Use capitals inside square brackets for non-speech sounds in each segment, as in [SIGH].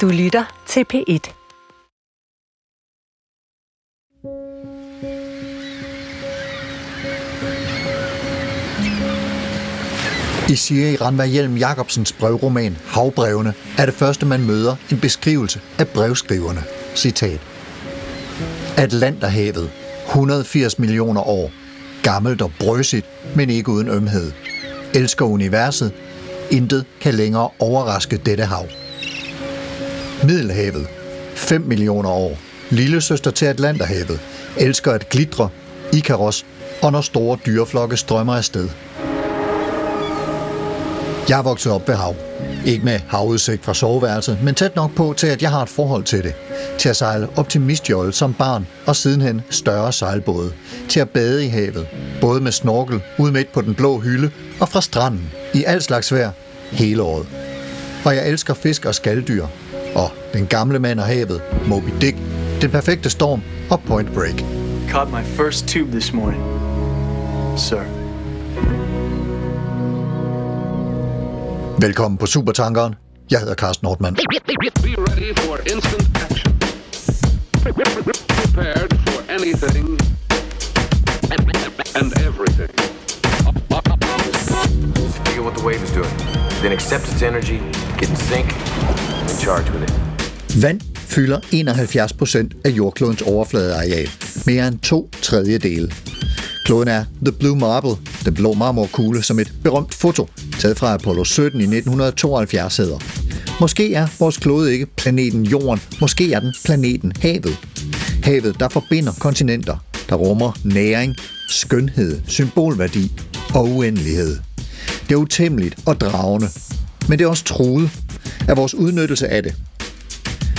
Du lytter til P1. I Siri Randvær Hjelm Jacobsens brevroman Havbrevene er det første, man møder en beskrivelse af brevskriverne. Citat. Atlanterhavet, 180 millioner år, gammelt og brøsigt, men ikke uden ømhed. Elsker universet, intet kan længere overraske dette hav. Middelhavet, 5 millioner år, lillesøster til Atlanterhavet, elsker at glitre, Ikaros, og når store dyreflokke strømmer afsted. Jeg er vokset op ved hav. Ikke med havudsigt fra soveværelset, men tæt nok på til, at jeg har et forhold til det. Til at sejle optimistjolle som barn, og sidenhen større sejlbåde. Til at bade i havet, både med snorkel ude midt på den blå hylde, og fra stranden, i al slags vejr, hele året. Og jeg elsker fisk og skalddyr, og den gamle mand og havet, Moby Dick, den perfekte storm og Point Break. Caught my first tube this morning, sir. Velkommen på Supertankeren. Jeg hedder Carsten Nordmann. Be ready for instant action. Prepared for anything and everything. Figure what the wave is doing. Then accept its energy, get in sync, and charge with it. Vand fylder 71 procent af jordklodens overfladeareal. Mere end to tredjedele. Kloden er The Blue Marble, den blå marmorkugle, som et berømt foto, taget fra Apollo 17 i 1972 hedder. Måske er vores klode ikke planeten Jorden, måske er den planeten havet. Havet, der forbinder kontinenter, der rummer næring, skønhed, symbolværdi og uendelighed. Det er utæmmeligt og dragende, men det er også truet af vores udnyttelse af det.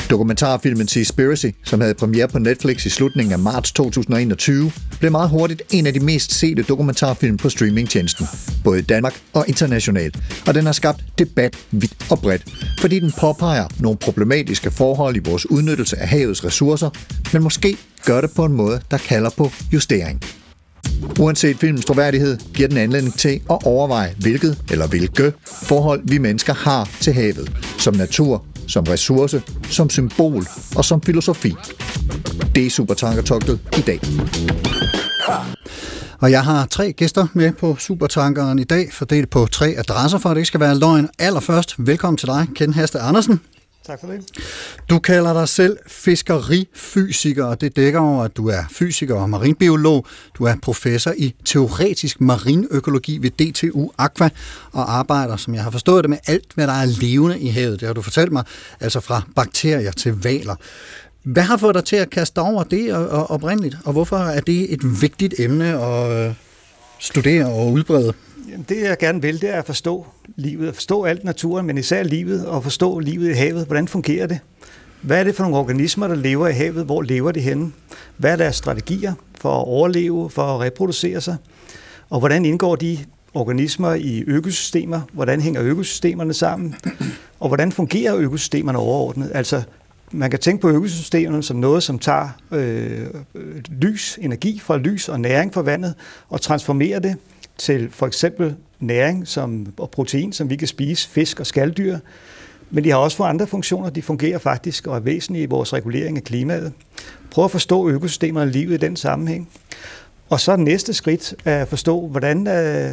Dokumentarfilmen Seaspiracy, som havde premiere på Netflix i slutningen af marts 2021, blev meget hurtigt en af de mest sete dokumentarfilm på streamingtjenesten, både i Danmark og internationalt, og den har skabt debat vidt og bredt, fordi den påpeger nogle problematiske forhold i vores udnyttelse af havets ressourcer, men måske gør det på en måde, der kalder på justering. Uanset filmens troværdighed, giver den anledning til at overveje, hvilket eller hvilke forhold vi mennesker har til havet, som natur, som ressource, som symbol og som filosofi. Det er Supertankertogtet i dag. Og jeg har tre gæster med på Supertankeren i dag, fordelt på tre adresser, for at det ikke skal være løgn. Allerførst, velkommen til dig, Ken Haste Andersen. Tak for det. Du kalder dig selv fiskerifysiker, og det dækker over, at du er fysiker og marinbiolog. Du er professor i teoretisk marinøkologi ved DTU Aqua, og arbejder, som jeg har forstået det, med alt, hvad der er levende i havet. Det har du fortalt mig, altså fra bakterier til valer. Hvad har fået dig til at kaste over det oprindeligt, og hvorfor er det et vigtigt emne at øh, studere og udbrede? Jamen, det jeg gerne vil, det er at forstå livet, at forstå alt naturen, men især livet, og forstå livet i havet. Hvordan fungerer det? Hvad er det for nogle organismer, der lever i havet? Hvor lever de henne? Hvad er deres strategier for at overleve, for at reproducere sig? Og hvordan indgår de organismer i økosystemer? Hvordan hænger økosystemerne sammen? Og hvordan fungerer økosystemerne overordnet? Altså, man kan tænke på økosystemerne som noget, som tager øh, øh lys, energi fra lys og næring fra vandet, og transformerer det til for eksempel næring som, og protein, som vi kan spise, fisk og skalddyr. Men de har også for andre funktioner. De fungerer faktisk og er væsentlige i vores regulering af klimaet. Prøv at forstå økosystemerne og livet i den sammenhæng. Og så næste skridt er at forstå, hvordan, øh,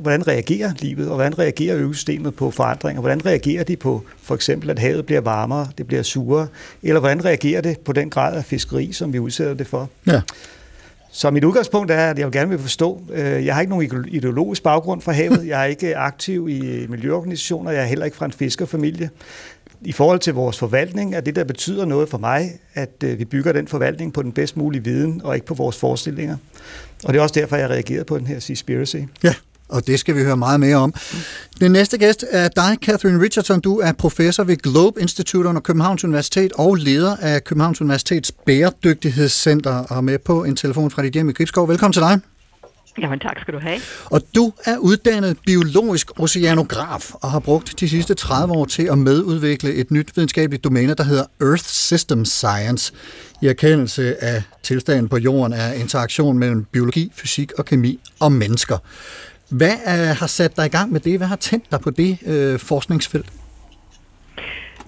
hvordan reagerer livet, og hvordan reagerer økosystemet på forandringer. Hvordan reagerer de på for eksempel, at havet bliver varmere, det bliver surere, eller hvordan reagerer det på den grad af fiskeri, som vi udsætter det for. Ja. Så mit udgangspunkt er, at jeg vil gerne vil forstå, øh, jeg har ikke nogen ideologisk baggrund fra havet, jeg er ikke aktiv i miljøorganisationer, jeg er heller ikke fra en fiskerfamilie. I forhold til vores forvaltning er det, der betyder noget for mig, at øh, vi bygger den forvaltning på den bedst mulige viden, og ikke på vores forestillinger. Og det er også derfor, jeg reagerede på den her Seaspiracy. Ja, og det skal vi høre meget mere om. Den næste gæst er dig, Catherine Richardson. Du er professor ved Globe Institute under Københavns Universitet og leder af Københavns Universitets Bæredygtighedscenter og med på en telefon fra dit hjem i Gribskov. Velkommen til dig. Jamen tak skal du have. Og du er uddannet biologisk oceanograf og har brugt de sidste 30 år til at medudvikle et nyt videnskabeligt domæne, der hedder Earth System Science, i erkendelse af tilstanden på jorden af interaktion mellem biologi, fysik og kemi og mennesker. Hvad øh, har sat dig i gang med det? Hvad har tændt dig på det øh, forskningsfelt?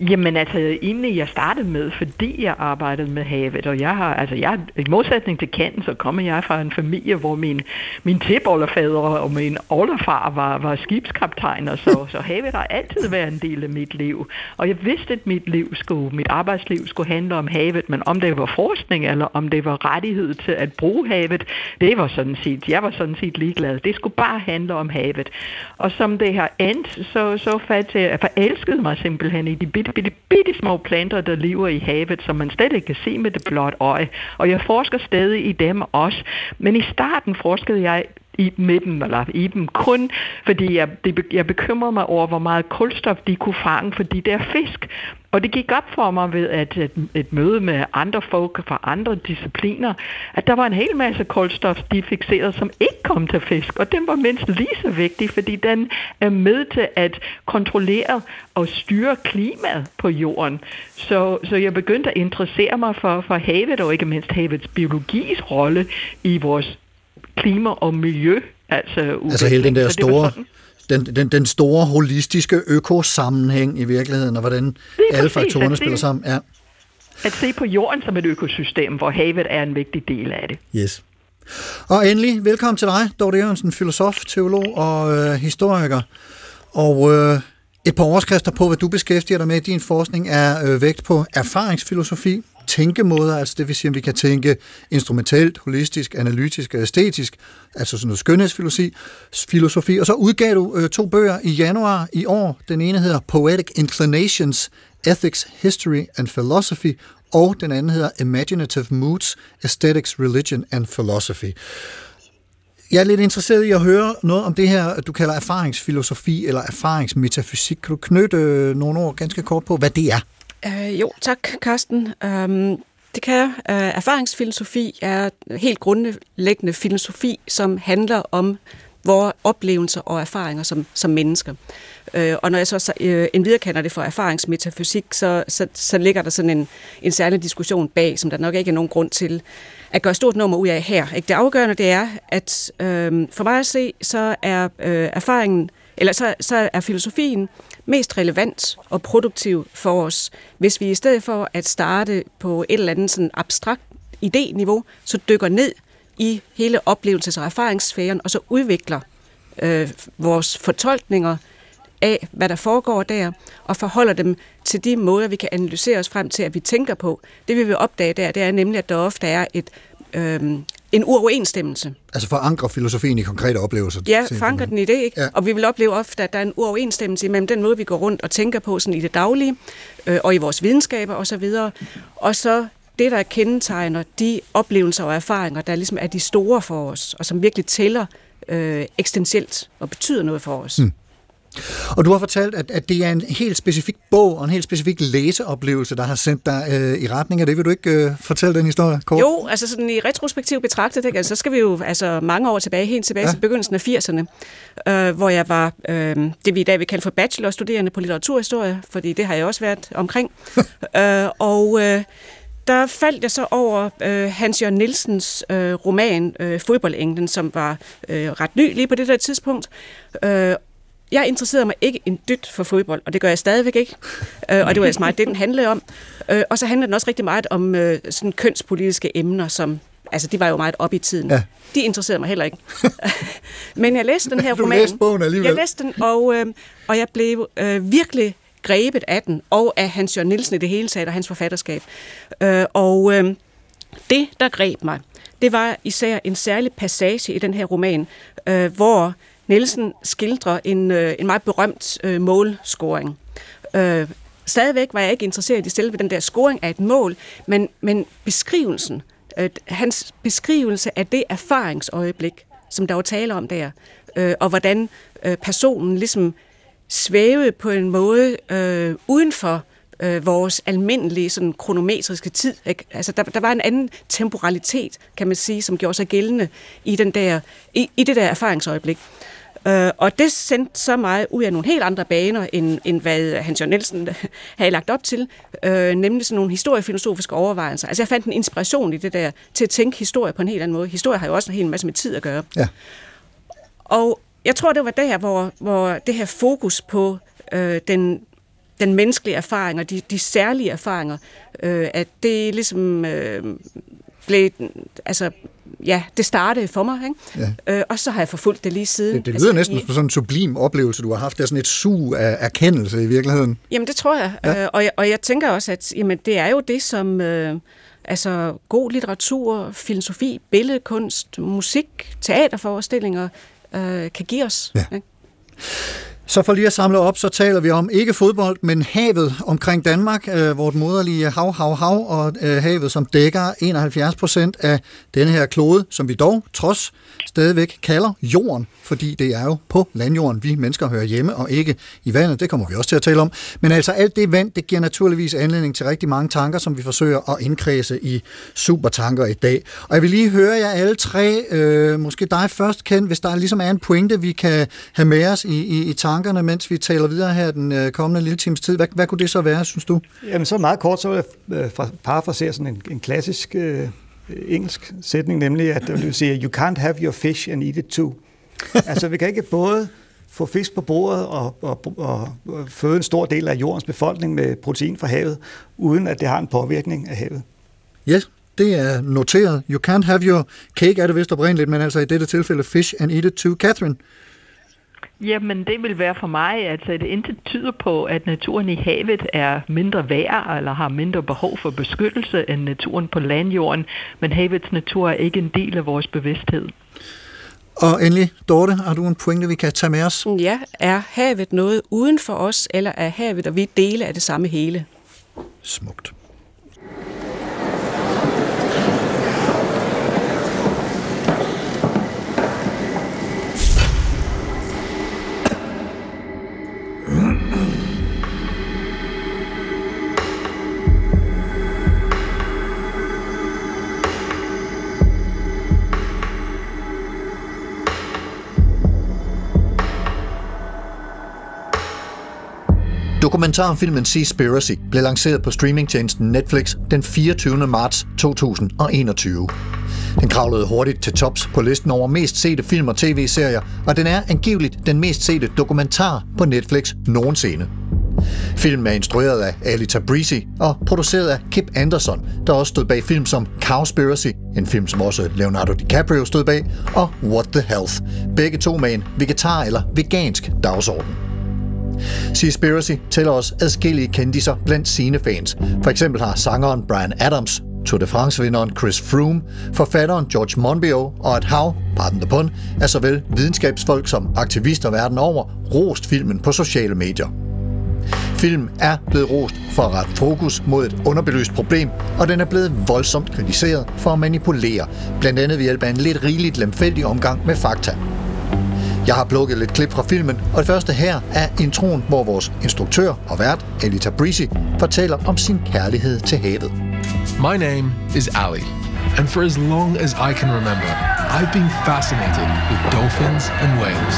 Jamen altså, egentlig jeg startede med, fordi jeg arbejdede med havet, og jeg har, altså jeg, i modsætning til Kanten, så kommer jeg fra en familie, hvor min, min tipolderfader og min olderfar var, var skibskaptajner, så, så havet har altid været en del af mit liv. Og jeg vidste, at mit liv skulle, mit arbejdsliv skulle handle om havet, men om det var forskning, eller om det var rettighed til at bruge havet, det var sådan set, jeg var sådan set ligeglad. Det skulle bare handle om havet. Og som det har endt, så, så fandt jeg, øh, jeg forelskede mig simpelthen i de bitte, bitte, bitte små planter, der lever i havet, som man slet ikke kan se med det blotte øje. Og jeg forsker stadig i dem også. Men i starten forskede jeg i midten, eller i dem, kun fordi jeg, det, jeg bekymrede mig over, hvor meget kulstof de kunne fange for de der fisk. Og det gik op for mig ved at et, et møde med andre folk fra andre discipliner, at der var en hel masse kulstof, de fixerede, som ikke kom til fisk. Og den var mindst lige så vigtig, fordi den er med til at kontrollere og styre klimaet på jorden. Så, så jeg begyndte at interessere mig for, for havet, og ikke mindst havets biologis rolle i vores klima og miljø. Altså, altså hele den der store, den, den, den store holistiske økosammenhæng i virkeligheden, og hvordan alle faktorerne spiller sammen. Ja. At se på jorden som et økosystem, hvor havet er en vigtig del af det. Yes. Og endelig, velkommen til dig, Dorte Jørgensen, filosof, teolog og øh, historiker. Og øh, et par overskrifter på, hvad du beskæftiger dig med. Din forskning er øh, vægt på erfaringsfilosofi, tænkemåder, altså det vil sige, at vi kan tænke instrumentelt, holistisk, analytisk og æstetisk, altså sådan noget skønhedsfilosofi, filosofi. og så udgav du øh, to bøger i januar i år. Den ene hedder Poetic Inclinations, Ethics, History and Philosophy, og den anden hedder Imaginative Moods, Aesthetics, Religion and Philosophy. Jeg er lidt interesseret i at høre noget om det her, du kalder erfaringsfilosofi eller erfaringsmetafysik. Kan du knytte øh, nogle ord ganske kort på, hvad det er? Øh, jo, tak, Karsten. Øhm, det kan uh, Erfaringsfilosofi er helt grundlæggende filosofi, som handler om vores oplevelser og erfaringer som, som mennesker. Øh, og når jeg så øh, endvidere kalder det for erfaringsmetafysik, så, så, så ligger der sådan en, en særlig diskussion bag, som der nok ikke er nogen grund til at gøre stort nummer ud af her. Ikke? Det afgørende det er, at øh, for mig at se, så er øh, erfaringen, eller så, så er filosofien mest relevant og produktiv for os, hvis vi i stedet for at starte på et eller andet sådan abstrakt idéniveau, så dykker ned i hele oplevelses- og erfaringssfæren, og så udvikler øh, vores fortolkninger af, hvad der foregår der, og forholder dem til de måder, vi kan analysere os frem til, at vi tænker på. Det vi vil opdage der, det er nemlig, at der ofte er et øh, en uoverensstemmelse. Altså forankre filosofien i konkrete oplevelser? Ja, forankre den i det, ikke? Ja. Og vi vil opleve ofte, at der er en uoverensstemmelse mellem den måde, vi går rundt og tænker på sådan i det daglige, øh, og i vores videnskaber osv., og så det, der kendetegner de oplevelser og erfaringer, der ligesom er de store for os, og som virkelig tæller øh, eksistentielt og betyder noget for os. Hmm. Og du har fortalt, at, at det er en helt specifik bog og en helt specifik læseoplevelse, der har sendt dig øh, i retning af det. Vil du ikke øh, fortælle den historie kort? Jo, altså sådan i retrospektiv betragtet, ikke? Altså, så skal vi jo altså mange år tilbage, helt tilbage ja. til begyndelsen af 80'erne, øh, hvor jeg var øh, det, vi i dag vil kalde for bachelorstuderende på litteraturhistorie, fordi det har jeg også været omkring. [LAUGHS] øh, og øh, der faldt jeg så over øh, Hans Jørgen Nielsens øh, roman øh, Fodboldenglen, som var øh, ret ny lige på det der tidspunkt. Øh, jeg interesserede mig ikke en dyt for fodbold, og det gør jeg stadigvæk ikke. [LAUGHS] Øh, og det var altså meget det, den handlede om. Øh, og så handlede den også rigtig meget om øh, sådan kønspolitiske emner, som altså de var jo meget op i tiden. Ja. De interesserede mig heller ikke. [LAUGHS] Men jeg læste den her [LAUGHS] du roman. læste bogen alligevel. Jeg læste den, og, øh, og jeg blev øh, virkelig grebet af den, og af Hans Jørgen Nielsen i det hele taget, og hans forfatterskab. Øh, og øh, det, der greb mig, det var især en særlig passage i den her roman, øh, hvor Nielsen skildrer en, øh, en meget berømt øh, målscoring. Øh, stadigvæk var jeg ikke interesseret i selve den der scoring af et mål, men, men beskrivelsen, øh, hans beskrivelse af det erfaringsøjeblik, som der var tale om der, øh, og hvordan øh, personen ligesom svævede på en måde øh, uden for øh, vores almindelige sådan, kronometriske tid. Ikke? Altså, der, der var en anden temporalitet, kan man sige, som gjorde sig gældende i, den der, i, i det der erfaringsøjeblik. Øh, og det sendte så meget ud af nogle helt andre baner, end, end hvad Hans Jørgen Nielsen [LAUGHS] havde lagt op til, øh, nemlig sådan nogle historiefilosofiske overvejelser. Altså jeg fandt en inspiration i det der, til at tænke historie på en helt anden måde. Historie har jo også en hel masse med tid at gøre. Ja. Og jeg tror, det var der, hvor, hvor det her fokus på øh, den den menneskelige erfaring og de, de særlige erfaringer, øh, at det ligesom øh, blev, altså, ja, det startede for mig, ikke? Ja. Øh, og så har jeg forfulgt det lige siden. Det, det lyder altså, næsten i, som sådan en sublim oplevelse, du har haft. Det er sådan et sug af erkendelse i virkeligheden. Jamen, det tror jeg. Ja. Øh, og, jeg og jeg tænker også, at jamen, det er jo det, som... Øh, altså god litteratur, filosofi, billedkunst, musik, teaterforestillinger øh, kan give os. Ja. Ikke? Så for lige at samle op, så taler vi om ikke fodbold, men havet omkring Danmark, øh, vort moderlige hav, hav, hav, og øh, havet, som dækker 71 procent af denne her klode, som vi dog trods stadigvæk kalder jorden, fordi det er jo på landjorden, vi mennesker hører hjemme, og ikke i vandet. Det kommer vi også til at tale om. Men altså alt det vand, det giver naturligvis anledning til rigtig mange tanker, som vi forsøger at indkredse i supertanker i dag. Og jeg vil lige høre jer alle tre, øh, måske dig først, Ken, hvis der ligesom er en pointe, vi kan have med os i, i, i tankerne, mens vi taler videre her den øh, kommende lille times tid. Hvad, hvad kunne det så være, synes du? Jamen så meget kort, så vil jeg øh, parafrasere sådan en, en klassisk øh, engelsk sætning, nemlig at det vil sige, you can't have your fish and eat it too. altså vi kan ikke både få fisk på bordet og, og, og, og føde en stor del af jordens befolkning med protein fra havet, uden at det har en påvirkning af havet. Yes, det er noteret. You can't have your cake, er det vist oprindeligt, men altså i dette tilfælde fish and eat it too. Catherine? Jamen, det vil være for mig, altså det intet tyder på, at naturen i havet er mindre værd eller har mindre behov for beskyttelse end naturen på landjorden, men havets natur er ikke en del af vores bevidsthed. Og endelig, Dorte, har du en pointe, vi kan tage med os? Ja, er havet noget uden for os, eller er havet og vi dele af det samme hele? Smukt. Dokumentarfilmen Seaspiracy blev lanceret på streamingtjenesten Netflix den 24. marts 2021. Den kravlede hurtigt til tops på listen over mest sete film og tv-serier, og den er angiveligt den mest sete dokumentar på Netflix nogensinde. Filmen er instrueret af Ali Tabrizi og produceret af Kip Anderson, der også stod bag film som Cowspiracy, en film som også Leonardo DiCaprio stod bag, og What the Health, begge to med en vegetar- eller vegansk dagsorden. Seaspiracy tæller os adskillige kendiser blandt sine fans. For eksempel har sangeren Brian Adams, Tour de France-vinderen Chris Froome, forfatteren George Monbiot og et hav, pardon the pun, af såvel videnskabsfolk som aktivister verden over, rost filmen på sociale medier. Filmen er blevet rost for at rette fokus mod et underbelyst problem, og den er blevet voldsomt kritiseret for at manipulere, blandt andet ved hjælp af en lidt rigeligt lemfældig omgang med fakta. Jeg har plukket lidt klip fra filmen, og det første her er introen, hvor vores instruktør og vært, Brisi, fortæller om sin kærlighed til havet. My name is Ali, and for as long as I can remember, I've been fascinated with dolphins and whales.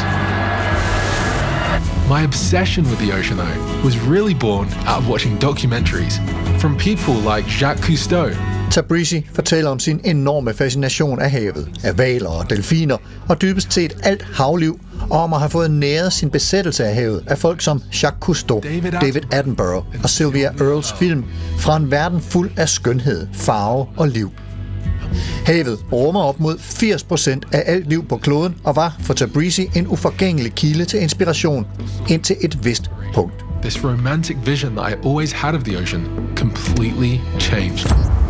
My obsession with the ocean, though, was really born out of watching documentaries from people like Jacques Cousteau Tabrizi fortæller om sin enorme fascination af havet, af valer og delfiner, og dybest set alt havliv, og om at have fået næret sin besættelse af havet af folk som Jacques Cousteau, David Attenborough og Sylvia Earles film fra en verden fuld af skønhed, farve og liv. Havet rummer op mod 80% af alt liv på kloden og var for Tabrizi en uforgængelig kilde til inspiration indtil et vist punkt. This romantic vision that I always had of the ocean completely changed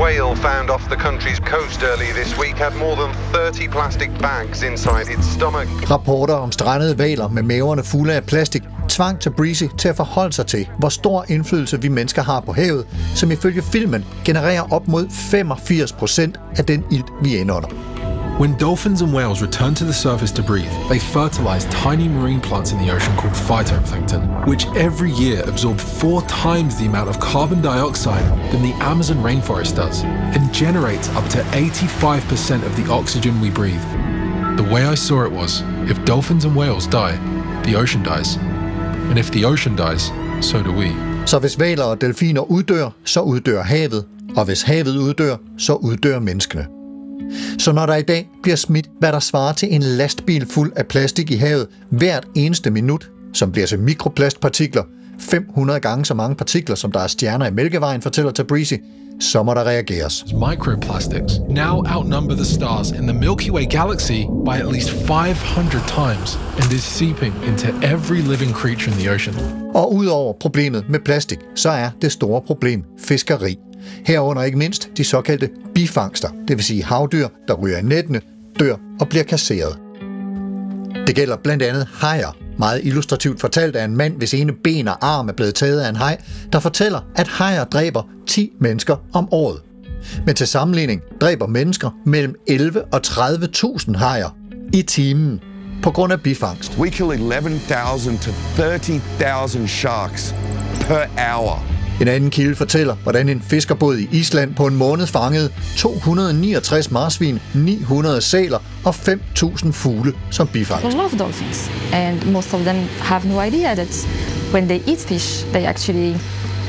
whale found off the country's coast early this week had more than 30 plastic bags inside its stomach. Rapporter om strandede valer med maverne fulde af plastik tvang Tabrizi til at forholde sig til, hvor stor indflydelse vi mennesker har på havet, som ifølge filmen genererer op mod 85 procent af den ilt, vi indånder. When dolphins and whales return to the surface to breathe, they fertilize tiny marine plants in the ocean called phytoplankton, which every year absorb four times the amount of carbon dioxide than the Amazon rainforest does, and generates up to 85% of the oxygen we breathe. The way I saw it was if dolphins and whales die, the ocean dies. And if the ocean dies, so do we. Så hvis valer og delfiner uddør, så uddør havet, og hvis havet uddør, så uddør menneskene. Så når der i dag bliver smidt, hvad der svarer til en lastbil fuld af plastik i havet hvert eneste minut, som bliver til mikroplastpartikler, 500 gange så mange partikler, som der er stjerner i Mælkevejen, fortæller Tabrizi, så må der reageres. Microplastics now outnumber the stars in the Milky Way galaxy by at least 500 times and is seeping into every living creature in the ocean. Og udover problemet med plastik, så er det store problem fiskeri. Herunder ikke mindst de såkaldte bifangster, det vil sige havdyr, der ryger i nettene, dør og bliver kasseret. Det gælder blandt andet hajer, meget illustrativt fortalt af en mand, hvis ene ben og arm er blevet taget af en haj, der fortæller, at hajer dræber 10 mennesker om året. Men til sammenligning dræber mennesker mellem 11 og 30.000 hajer i timen på grund af bifangst. We kill 11,000 to 30,000 sharks per hour. En anden kilde fortæller, hvordan en fiskerbåd i Island på en måned fangede 269 marsvin, 900 sæler og 5.000 fugle som bifangst. People love dolphins, and most of them have no idea that when they eat fish, they actually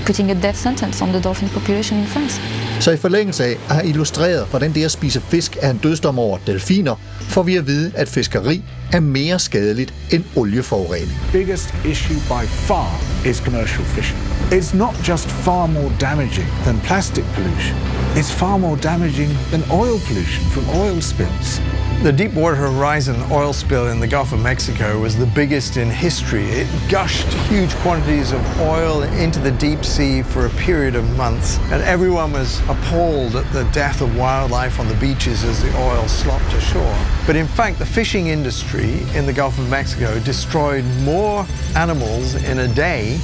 putting a death sentence on the dolphin population in France. Så i forlængelse af at have illustreret, hvordan det at spise fisk er en dødsdom over delfiner, får vi at vide, at fiskeri er mere skadeligt end olieforurening. biggest issue by far is commercial fishing. It's not just far more damaging than plastic pollution, it's far more damaging than oil pollution from oil spills. The Deepwater Horizon oil spill in the Gulf of Mexico was the biggest in history. It gushed huge quantities of oil into the deep sea for a period of months, and everyone was appalled at the death of wildlife on the beaches as the oil slopped ashore. But in fact, the fishing industry in the Gulf of Mexico destroyed more animals in a day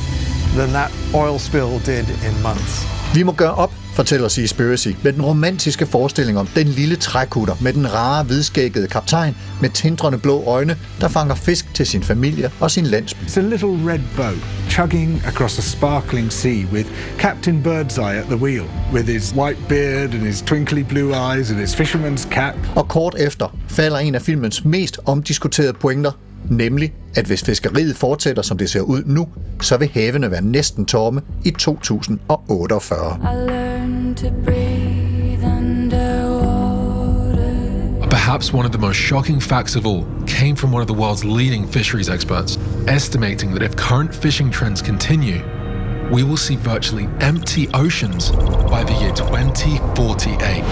than that oil spill did in months. Vi må gøre op, fortæller Seaspiracy, med den romantiske forestilling om den lille trækutter med den rare, hvidskækkede kaptajn med tindrende blå øjne, der fanger fisk til sin familie og sin landsby. It's a little red boat chugging across a sparkling sea with Captain Birdseye at the wheel, with his white beard and his twinkly blue eyes and his fisherman's cap. Og kort efter falder en af filmens mest omdiskuterede pointer, nemlig at hvis fiskeriet fortsætter, som det ser ud nu, så vil havene være næsten tomme i 2048. I learned to breathe underwater. Perhaps one of the most shocking facts of all came from one of the world's leading fisheries experts, estimating that if current fishing trends continue, we will see virtually empty oceans by the year 2048.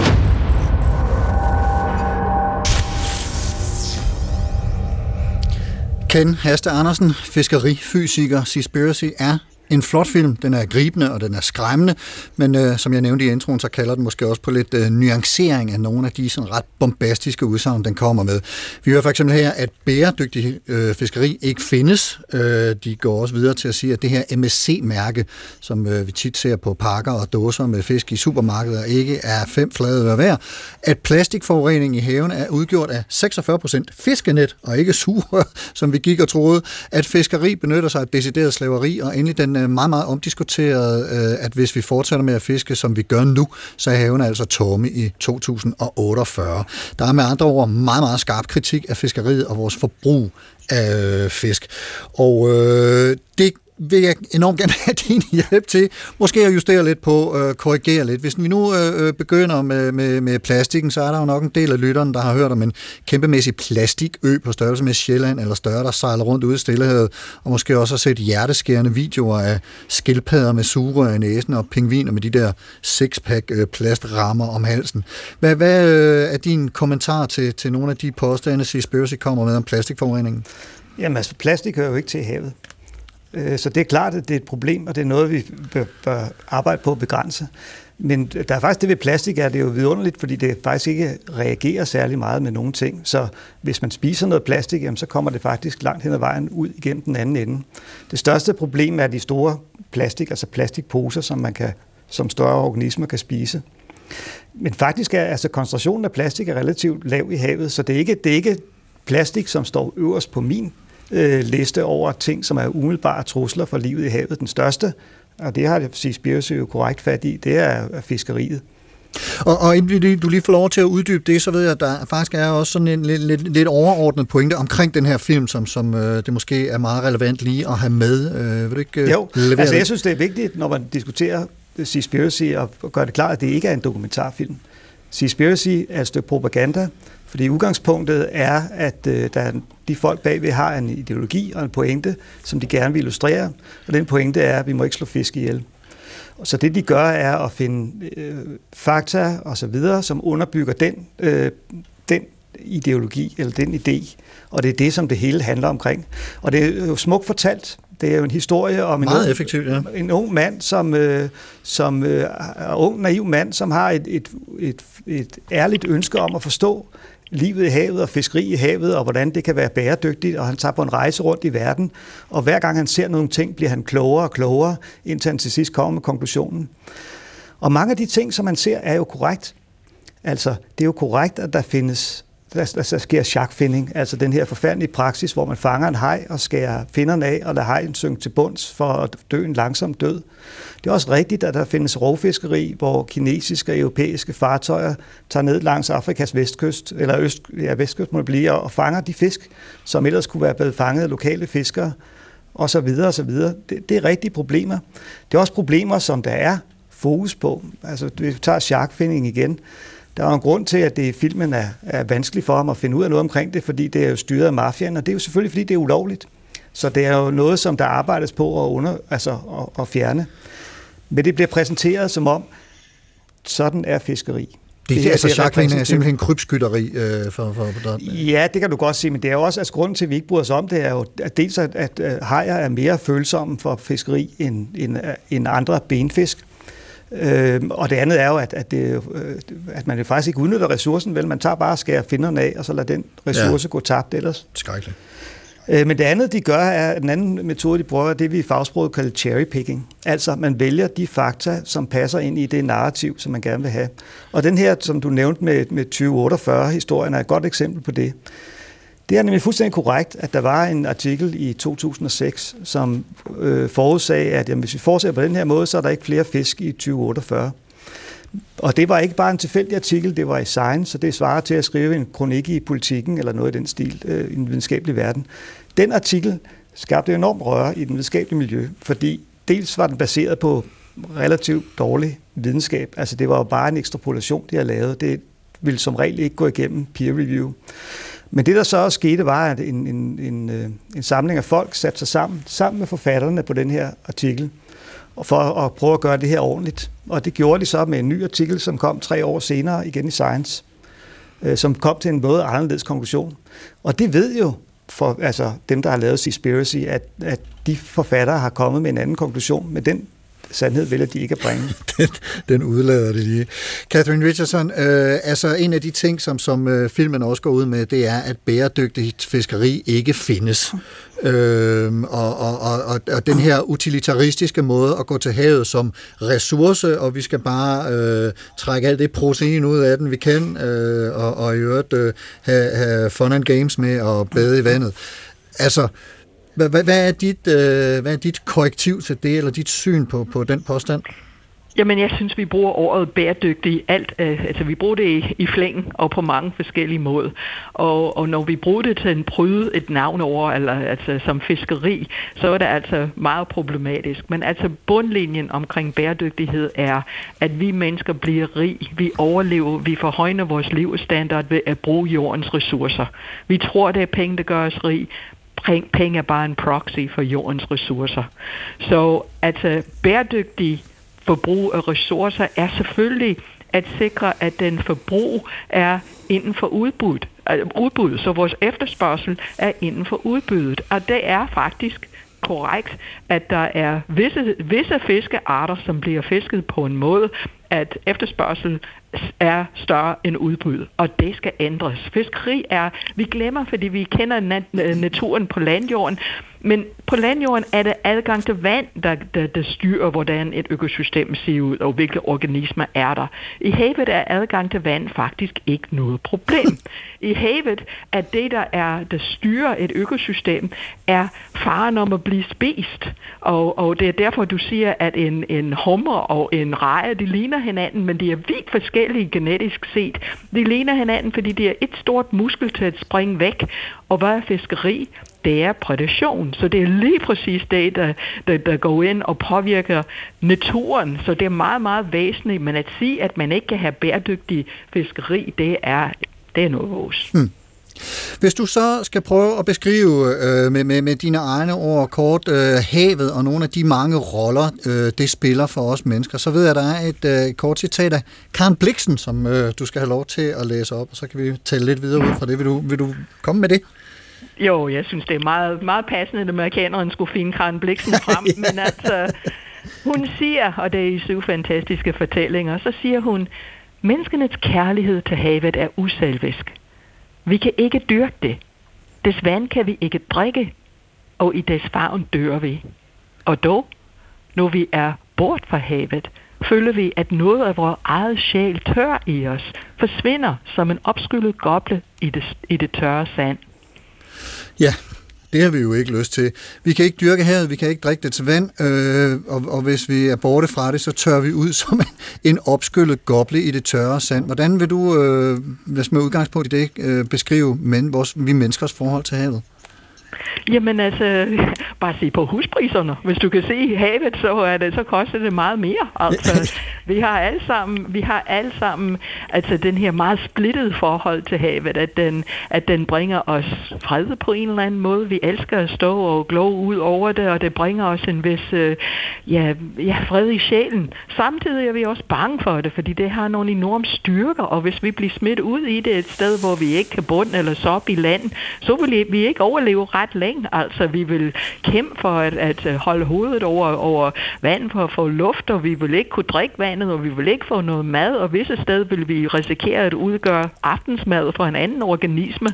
Ken Haste Andersen, fiskerifysiker, Seaspiracy er en flot film. Den er gribende, og den er skræmmende, men øh, som jeg nævnte i introen, så kalder den måske også på lidt øh, nuancering af nogle af de sådan ret bombastiske udsagn, den kommer med. Vi hører for eksempel her, at bæredygtig øh, fiskeri ikke findes. Øh, de går også videre til at sige, at det her MSC-mærke, som øh, vi tit ser på pakker og dåser med fisk i supermarkeder, ikke er fem flade øre værd. At plastikforurening i haven er udgjort af 46% fiskenet, og ikke sugerør, [LAUGHS] som vi gik og troede. At fiskeri benytter sig af decideret slaveri, og endelig den Øh, meget, meget omdiskuteret, øh, at hvis vi fortsætter med at fiske, som vi gør nu, så er haven altså tomme i 2048. Der er med andre ord meget, meget skarp kritik af fiskeriet og vores forbrug af øh, fisk. Og øh, det vil jeg enormt gerne have [LAUGHS] din hjælp til. Måske at justere lidt på, øh, korrigere lidt. Hvis vi nu øh, øh begynder med, med, med plastikken, så er der jo nok en del af lytterne, der har hørt om en kæmpemæssig plastikø på størrelse med Sjælland eller større, der sejler rundt ude i Stillehavet, og måske også har set hjerteskærende videoer af skildpadder med sugerør i næsen og pingviner med de der sixpack øh, plastrammer om halsen. Hvad, hvad øh, er din kommentar til, til nogle af de påstande, Seaspiracy kommer med om plastikforureningen? Jamen altså, plastik hører jo ikke til havet. Øh, Så det er klart, at det er et problem, og det er noget, vi bør- arbejde på at begrænse. Men der er faktisk det ved plastik, er det er jo vidunderligt, fordi det faktisk ikke reagerer særlig meget med nogen ting. Så hvis man spiser noget plastik, jamen, så kommer det faktisk langt hen ad vejen ud igennem den anden ende. Det største problem er de store plastik, altså plastikposer, som man kan, som større organismer kan spise. Men faktisk er altså koncentrationen af plastik er relativt lav i havet, så det er ikke, det er ikke plastik, som står øverst på min øh, liste over ting, som er umiddelbare trusler for livet i havet. Den største, og det har det Seaspiracy jo korrekt fat i, det er er fiskeriet. Og, og inden du lige får lov til at uddybe det, så ved jeg, at der faktisk er også sådan en lidt, lidt, lidt overordnet pointe omkring den her film, som, som øh, det måske er meget relevant lige at have med. Øh, vil du ikke øh, Jo, levere altså det? jeg synes, det er vigtigt, når man diskuterer Seaspiracy, og gøre det klart, at det ikke er en dokumentarfilm. Seaspiracy er et stykke propaganda, Fordi udgangspunktet er, at øh, der er, de folk bagved har en ideologi og en pointe, som de gerne vil illustrere, og den pointe er, at vi må ikke slå fisk ihjel. Så det de gør er at finde øh, fakta og så videre, som underbygger den, øh, den ideologi eller den idé. Og det er det, som det hele handler omkring. Og det er jo smukt fortalt. Det er jo en historie om en, Meget ung, effektivt, ja. en ung mand, som, øh, som øh, ung, naiv mand, som har et, et, et, et ærligt ønske om at forstå livet i havet og fiskeri i havet, og hvordan det kan være bæredygtigt, og han tager på en rejse rundt i verden, og hver gang han ser nogle ting, bliver han klogere og klogere, indtil han til sidst kommer med konklusionen. Og mange af de ting, som man ser, er jo korrekt. Altså, det er jo korrekt, at der findes der, der, der sker sjakfinding, altså den her forfærdelige praksis, hvor man fanger en haj og skærer finderne af, og lader hejen synke til bunds for at dø en langsom død. Det er også rigtigt, at der findes rovfiskeri, hvor kinesiske og europæiske fartøjer tager ned langs Afrikas vestkyst, eller øst, ja, vestkyst må det blive, og fanger de fisk, som ellers kunne være blevet fanget af lokale fiskere, og så videre og så videre. Det, det er rigtige problemer. Det er også problemer, som der er fokus på. Altså, vi tager sharkfinding igen. Der er jo en grund til, at det i filmen er, er vanskeligt for ham at finde ud af noget omkring det, fordi det er jo styret af mafiaen, og det er jo selvfølgelig, fordi det er ulovligt. Så det er jo noget, som der arbejdes på at, under, altså, at, at fjerne. Men det bliver præsenteret som om, sådan er fiskeri. Det, det, altså, er sharkfinding er simpelthen krybskytteri øh, for, for, for Ja, det kan du godt sige, men det er jo også, altså grunden til, at vi ikke bryder os om det, er jo at dels, at, at øh, hajer er mere følsomme for fiskeri end, end, end andre benfisk. Øhm, og det andet er jo, at, at, det, øh, at man faktisk ikke udnytter ressourcen, vel? Man tager bare og skærer finderne af, og så lader den ressource ja. gå tabt ellers. Skrækkeligt. Øh, men det andet, de gør, er, den anden metode, de bruger, er det, vi i fagsproget kalder cherry picking. Altså, man vælger de fakta, som passer ind i det narrativ, som man gerne vil have. Og den her, som du nævnte med, med 2048-historien, er et godt eksempel på det. Det er nemlig fuldstændig korrekt, at der var en artikel i 2006, som øh, forudsagde, at jamen, hvis vi fortsætter på den her måde, så er der ikke flere fisk i 2048. Og det var ikke bare en tilfældig artikel, det var i Science, så det svarer til at skrive en kronik i politikken eller noget i den stil øh, i den videnskabelige verden. Den artikel skabte enormt røre i den videnskabelige miljø, fordi dels var den baseret på relativt dårlig videnskab, altså det var jo bare en ekstrapolation, de havde lavet. Det ville som regel ikke gå igennem peer review. Men det, der så også skete, var, at en, en, en, øh, en samling af folk satte sig sammen, sammen med forfatterne på den her artikel, og for at prøve at gøre det her ordentligt. Og det gjorde de så med en ny artikel, som kom tre år senere igen i Science, øh, som kom til en både anderledes konklusion. Og det ved jo for altså dem, der har lavet Seaspiracy, at, at de forfattere har kommet med en anden konklusion, men den sandhed vælger de ikke at bringe. [LAUGHS] den, den udlader det lige. Catherine Richardson, øh, altså en af de ting, som, som øh, filmen også går ud med, det er, at bæredygtigt fiskeri ikke findes. Øh, og, og, og, og, og den her utilitaristiske måde at gå til havet som ressource, og vi skal bare øh, trække alt det protein ud af den, vi kan, øh, og, og i øvrigt øh, have, have fun and games med at bade i vandet. Altså, hvad, hvad, hvad, er dit, øh, hvad er dit korrektiv til det, eller dit syn på, på den påstand? Jamen, jeg synes, vi bruger ordet bæredygtig i alt. Øh, altså, vi bruger det i, i flæng og på mange forskellige måder. Og, og når vi bruger det til en pryde et navn over, eller altså som fiskeri, så er det altså meget problematisk. Men altså, bundlinjen omkring bæredygtighed er, at vi mennesker bliver rig, vi overlever, vi forhøjner vores levestandard ved at bruge jordens ressourcer. Vi tror, det er penge, der gør os rig, Peng- penge er bare en proxy for jordens ressourcer. Så altså øh, bæredygtig forbrug af ressourcer er selvfølgelig at sikre, at den forbrug er inden for udbud, øh, udbud, så vores efterspørgsel er inden for udbuddet. Og det er faktisk korrekt, at der er visse, visse fiskearter, som bliver fisket på en måde, at efterspørgsel er større end udbud, og det skal ændres. Fiskeri er, vi glemmer, fordi vi kender nat- naturen på landjorden, men på landjorden er det adgang til vand, der, der, der styrer, hvordan et økosystem ser ud, og hvilke organismer er der. I havet er adgang til vand faktisk ikke noget problem. [LAUGHS] I havet er det, der, er, der styrer et økosystem, er faren om at blive spist. Og, og det er derfor, du siger, at en, en hummer og en reje, de ligner hinanden, men de er vidt forskellige genetisk set. De ligner hinanden, fordi de er et stort muskel til at springe væk. Og hvad er fiskeri? det er prædation. Så det er lige præcis det, der, der, der går ind og påvirker naturen. Så det er meget, meget væsentligt. Men at sige, at man ikke kan have bæredygtig fiskeri, det er Det er noget vores. Hmm. Hvis du så skal prøve at beskrive øh, med, med, med dine egne ord kort øh, havet og nogle af de mange roller, øh, det spiller for os mennesker, så ved jeg, at der er et øh, kort citat af Karen Bliksen, som øh, du skal have lov til at læse op, og så kan vi tale lidt videre ud fra det. Vil du, vil du komme med det? Jo, jeg synes, det er meget, meget passende, at amerikaneren skulle finde Karen Bliksen [LAUGHS] frem, ja. men altså, hun siger, og det er i syv fantastiske fortællinger, så siger hun, menneskenes kærlighed til havet er uselvisk. Vi kan ikke dyrke det. Des vand kan vi ikke drikke, og i des favn dør vi. Og dog, når vi er bort fra havet, føler vi, at noget af vores eget sjæl tør i os, forsvinder som en opskyllet goble i det, i det tørre sand. Ja, det har vi jo ikke lyst til. Vi kan ikke dyrke havet, vi kan ikke drikke dets vand, øh, og, og hvis vi er borte fra det, så tør vi ud [LAUGHS] som en, en opskyllet goble i det tørre sand. Hvordan vil du, øh, hvis med udgangspunkt i det, øh, beskrive men, vores, vi menneskers forhold til havet? Jamen altså, [LAUGHS] bare se på huspriserne. Hvis du kan se havet, så, er det, så koster det meget mere. Altså, [LAUGHS] vi har alle sammen, vi har alle sammen altså den her meget splittede forhold til havet, at den, at den bringer os fred på en eller anden måde. Vi elsker at stå og glo ud over det, og det bringer os en vis øh, ja, ja, fred i sjælen. Samtidig er vi også bange for det, fordi det har nogle enorme styrker, og hvis vi bliver smidt ud i det et sted, hvor vi ikke kan bunde eller så op i land, så vil vi ikke overleve ret længe. Altså, vi vil kæmpe for at, at øh, holde hovedet over, over vand for at få luft, og vi vil ikke kunne drikke vandet, og vi vil ikke få noget mad, og visse sted vil vi risikere at udgøre aftensmad for en anden organisme.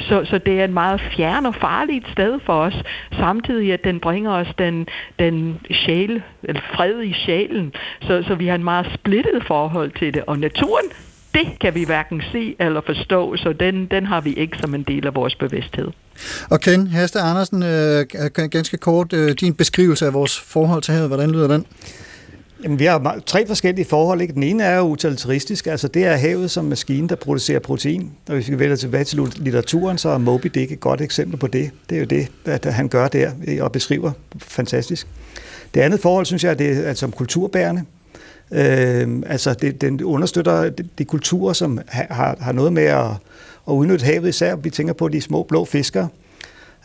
Så, så det er et meget fjern og farligt sted for os, samtidig at den bringer os den, den sjæl, eller fred i sjælen. Så, så vi har en meget splittet forhold til det. Og naturen, det kan vi hverken se eller forstå, så den, den har vi ikke som en del af vores bevidsthed. Og Ken Haste Andersen, øh, ganske kort, øh, din beskrivelse af vores forhold til havet, hvordan lyder den? Jamen, vi har tre forskellige forhold. Ikke? Den ene er jo utilitaristisk, altså det er havet som maskine, der producerer protein. Og hvis vi vælger tilbage til litteraturen, så er Moby Dick et godt eksempel på det. Det er jo det, at han gør der og beskriver fantastisk. Det andet forhold, synes jeg, det er som kulturbærende. Øh, altså, det, den understøtter de, de kulturer, som har, har noget med at, at udnytte havet, især vi tænker på de små blå fiskere.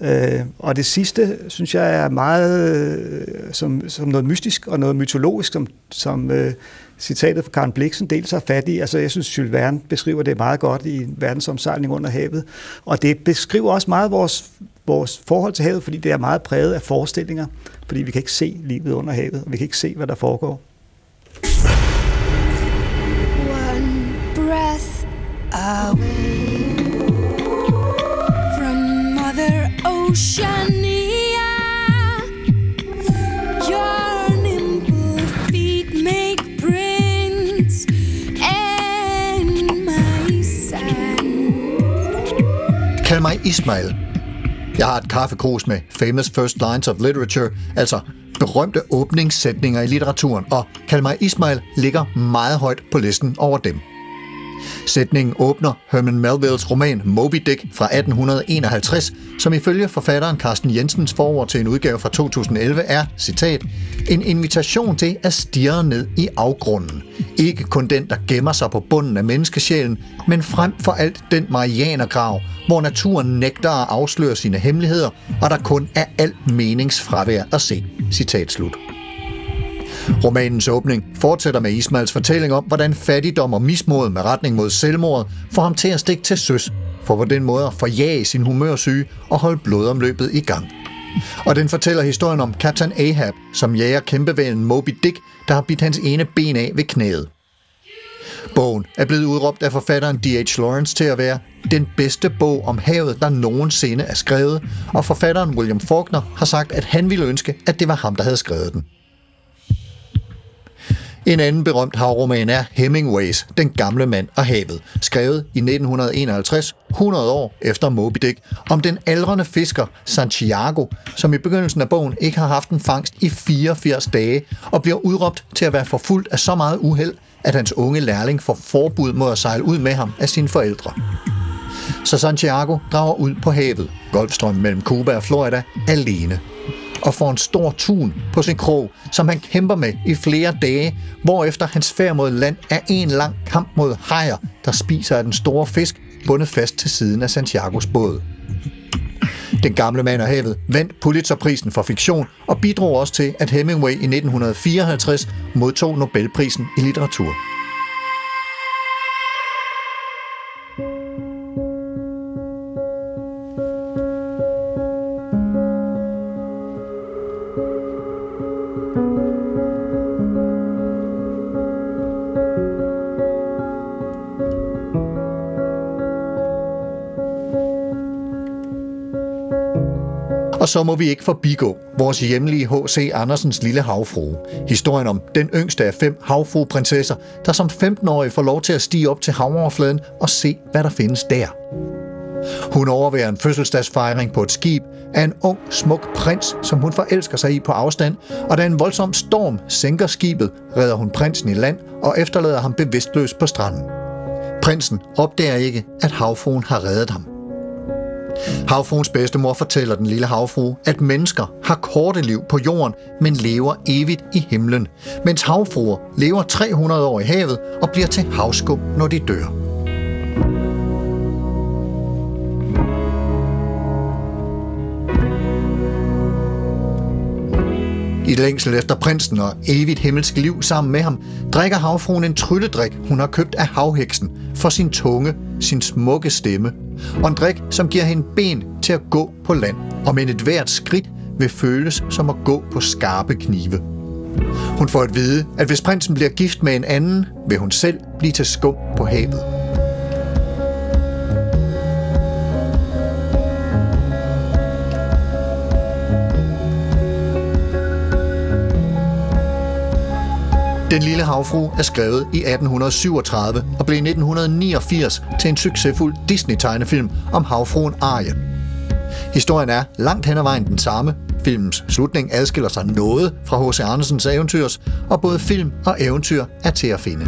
Øh, og det sidste, synes jeg, er meget øh, som, som noget mystisk og noget mytologisk, som, som øh, citatet fra Karen Bliksen dels har fat i. Altså, jeg synes, Jules Verne beskriver det meget godt i verdensomsejling under havet. Og det beskriver også meget vores, vores forhold til havet, fordi det er meget præget af forestillinger, fordi vi kan ikke se livet under havet, og vi kan ikke se, hvad der foregår. One breath away from Mother Oceania. Your nimble feet make prints in my sand. Kald mig Ismail. Jeg har et kaffekrus med famous first lines of literature, altså berømte åbningssætninger i litteraturen, og Kalmar Ismail ligger meget højt på listen over dem. Sætningen åbner Herman Melvilles roman Moby Dick fra 1851, som ifølge forfatteren Carsten Jensens forord til en udgave fra 2011 er, citat, en invitation til at stirre ned i afgrunden. Ikke kun den, der gemmer sig på bunden af menneskesjælen, men frem for alt den marianergrav, hvor naturen nægter at afsløre sine hemmeligheder, og der kun er alt meningsfravær at se. Citat slut. Romanens åbning fortsætter med Ismails fortælling om, hvordan fattigdom og mismod med retning mod selvmord får ham til at stikke til søs, for på den måde at forjage sin humørsyge og holde blodomløbet i gang. Og den fortæller historien om Captain Ahab, som jager kæmpevælen Moby Dick, der har bidt hans ene ben af ved knæet. Bogen er blevet udråbt af forfatteren D.H. Lawrence til at være den bedste bog om havet, der nogensinde er skrevet, og forfatteren William Faulkner har sagt, at han ville ønske, at det var ham, der havde skrevet den. En anden berømt havroman er Hemingways Den gamle mand og havet, skrevet i 1951, 100 år efter Moby Dick, om den aldrende fisker Santiago, som i begyndelsen af bogen ikke har haft en fangst i 84 dage, og bliver udråbt til at være forfulgt af så meget uheld, at hans unge lærling får forbud mod at sejle ud med ham af sine forældre. Så Santiago drager ud på havet, Golfstrømmen mellem Cuba og Florida, alene og får en stor tun på sin krog, som han kæmper med i flere dage, hvorefter hans færd mod land er en lang kamp mod hajer, der spiser af den store fisk, bundet fast til siden af Santiagos båd. Den gamle mand af havet vandt Pulitzerprisen for fiktion og bidrog også til, at Hemingway i 1954 modtog Nobelprisen i litteratur. Så må vi ikke forbigå vores hjemlige H.C. Andersens lille havfrue. Historien om den yngste af fem havfrueprinsesser, der som 15-årig får lov til at stige op til havoverfladen og se, hvad der findes der. Hun overværer en fødselsdagsfejring på et skib af en ung, smuk prins, som hun forelsker sig i på afstand, og da en voldsom storm sænker skibet, redder hun prinsen i land og efterlader ham bevidstløs på stranden. Prinsen opdager ikke, at havfruen har reddet ham. Havfruens bedstemor fortæller den lille havfrue, at mennesker har korte liv på jorden, men lever evigt i himlen, mens havfruer lever 300 år i havet og bliver til havskum, når de dør. I længsel efter prinsen og evigt himmelsk liv sammen med ham, drikker havfruen en trylledrik, hun har købt af havheksen, for sin tunge, sin smukke stemme, og en drik, som giver hende ben til at gå på land, og med et hvert skridt vil føles som at gå på skarpe knive. Hun får at vide, at hvis prinsen bliver gift med en anden, vil hun selv blive til skum på havet. Den lille havfru er skrevet i 1837 og blev i 1989 til en succesfuld Disney-tegnefilm om havfruen Ariel. Historien er langt hen ad vejen den samme. Filmens slutning adskiller sig noget fra H.C. Andersens eventyrs, og både film og eventyr er til at finde.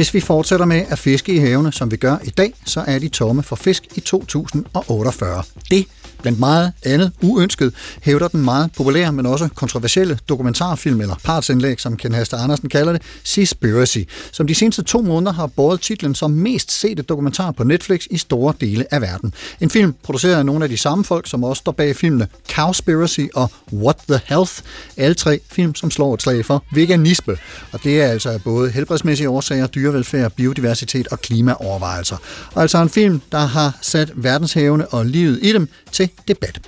Hvis vi fortsætter med at fiske i havene, som vi gør i dag, så er de tomme for fisk i 2048. Det Blandt meget andet uønsket hævder den meget populære, men også kontroversielle dokumentarfilm, eller partsindlæg, som Ken Hester Andersen kalder det, Seaspiracy, som de seneste to måneder har båret titlen som mest sete dokumentar på Netflix i store dele af verden. En film produceret af nogle af de samme folk, som også står bag filmene Cowspiracy og What the Health. Alle tre film, som slår et slag for veganisme. Og det er altså både helbredsmæssige årsager, dyrevelfærd, biodiversitet og klimaovervejelser. Og altså en film, der har sat verdenshavene og livet i dem til debat.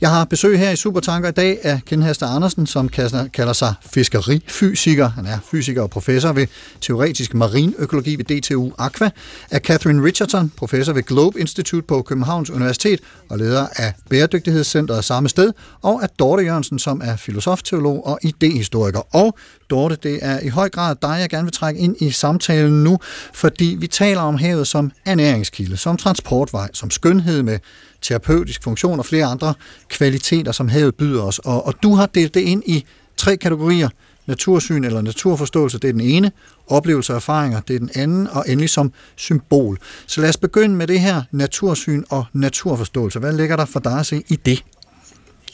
Jeg har besøg her i Supertanker i dag af Ken Haster Andersen, som kalder sig fiskerifysiker. Han er fysiker og professor ved teoretisk marinøkologi ved DTU Aqua. Af Catherine Richardson, professor ved Globe Institute på Københavns Universitet og leder af Bæredygtighedscenteret samme sted. Og af Dorte Jørgensen, som er filosof, teolog og idehistoriker. Og Dorte, det er i høj grad dig, jeg gerne vil trække ind i samtalen nu, fordi vi taler om havet som ernæringskilde, som transportvej, som skønhed med terapeutisk funktion og flere andre kvaliteter, som havet byder os. Og, og du har delt det ind i tre kategorier. Natursyn eller naturforståelse, det er den ene. Oplevelser og erfaringer, det er den anden. Og endelig som symbol. Så lad os begynde med det her natursyn og naturforståelse. Hvad ligger der for dig at se i det?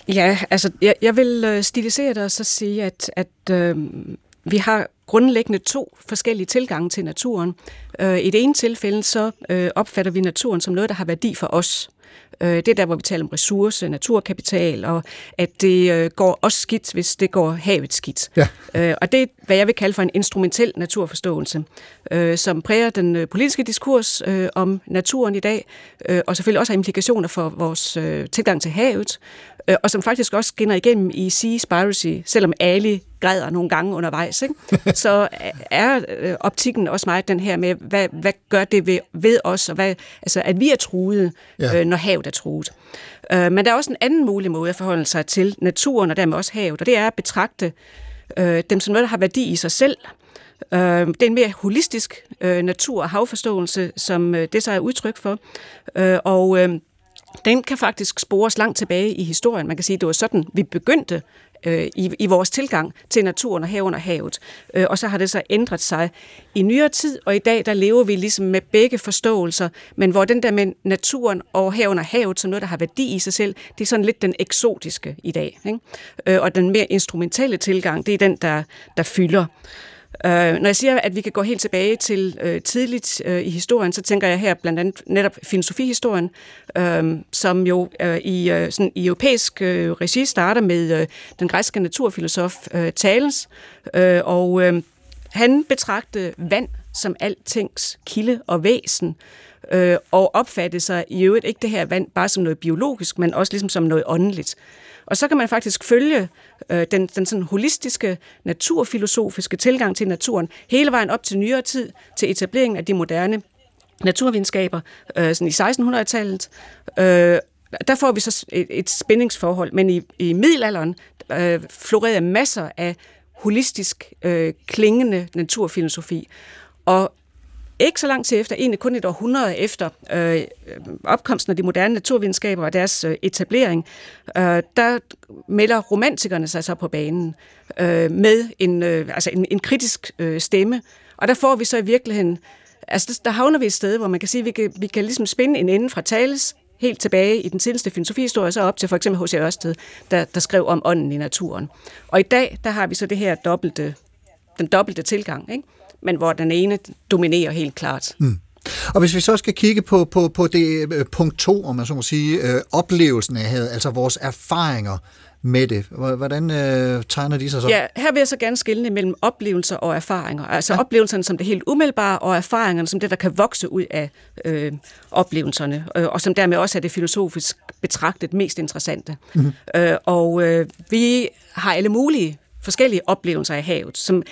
Ja, altså jeg, jeg vil øh, stilisere det og så sige, at, at øh, vi har grundlæggende to forskellige tilgange til naturen. Øh, I det ene tilfælde så øh, opfatter vi naturen som noget, der har værdi for os. Øh, det er der, hvor vi taler om ressource, naturkapital, og at det øh, går også skidt, hvis det går havet skidt. Ja. Øh, og det hvad jeg vil kalde for en instrumentel naturforståelse, som præger den politiske diskurs om naturen i dag, og selvfølgelig også har implikationer for vores tilgang til havet, og som faktisk også skinner igennem i Seaspiracy, selvom Ali græder nogle gange undervejs, ikke? [LAUGHS] så er optikken også meget den her med, hvad, hvad gør det ved, ved os, og hvad, altså, at vi er truet, ja. når havet er truet. men der er også en anden mulig måde at forholde sig til naturen, og dermed også havet, og det er at betragte øh, dem som noget, der har værdi i sig selv. Øh, det er en mere holistisk øh, natur- og havforståelse, som øh, det så er udtryk for. Øh, og øh, den kan faktisk spores langt tilbage i historien. Man kan sige, at det var sådan, vi begyndte øh, i, i vores tilgang til naturen og herunder havet. Øh, og så har det så ændret sig i nyere tid, og i dag der lever vi ligesom med begge forståelser, men hvor den der med naturen og herunder havet som noget, der har værdi i sig selv, det er sådan lidt den eksotiske i dag. Ikke? Øh, og den mere instrumentelle tilgang, det er den, der, der fylder. Øh, når jeg siger, at vi kan gå helt tilbage til øh, tidligt øh, i historien, så tænker jeg her blandt andet netop filosofihistorien, øh, som jo øh, i, øh, sådan, i europæisk øh, regi starter med øh, den græske naturfilosof øh, Thales, øh, og øh, han betragtede vand som altings kilde og væsen, øh, og opfattede sig i øvrigt ikke det her vand bare som noget biologisk, men også ligesom som noget åndeligt. Og så kan man faktisk følge øh, den, den sådan holistiske, naturfilosofiske tilgang til naturen hele vejen op til nyere tid, til etableringen af de moderne naturvidenskaber, øh, sådan i 1600-tallet. Øh, der får vi så et, et spændingsforhold, men i, i middelalderen øh, florerede masser af holistisk øh, klingende naturfilosofi. Og ikke så lang tid efter, egentlig kun et århundrede efter øh, øh, opkomsten af de moderne naturvidenskaber og deres øh, etablering, øh, der melder romantikerne sig så på banen øh, med en, øh, altså en, en kritisk øh, stemme. Og der får vi så i virkeligheden, altså der, der havner vi et sted, hvor man kan sige, at vi kan, vi kan ligesom spænde en ende fra tales helt tilbage i den tidligste filosofihistorie, så op til for eksempel H.C. Ørsted, der, der skrev om ånden i naturen. Og i dag, der har vi så det her dobbelte, den dobbelte tilgang, ikke? Men hvor den ene dominerer helt klart. Mm. Og hvis vi så skal kigge på, på, på det øh, punkt to, om man så må sige, øh, oplevelsen af havet, altså vores erfaringer med det. Hvordan øh, tegner de sig så? Ja, her vil jeg så gerne skille mellem oplevelser og erfaringer. Altså ja. oplevelserne som det helt umiddelbare, og erfaringerne som det, der kan vokse ud af øh, oplevelserne, øh, og som dermed også er det filosofisk betragtet mest interessante. Mm-hmm. Øh, og øh, vi har alle mulige forskellige oplevelser af havet, som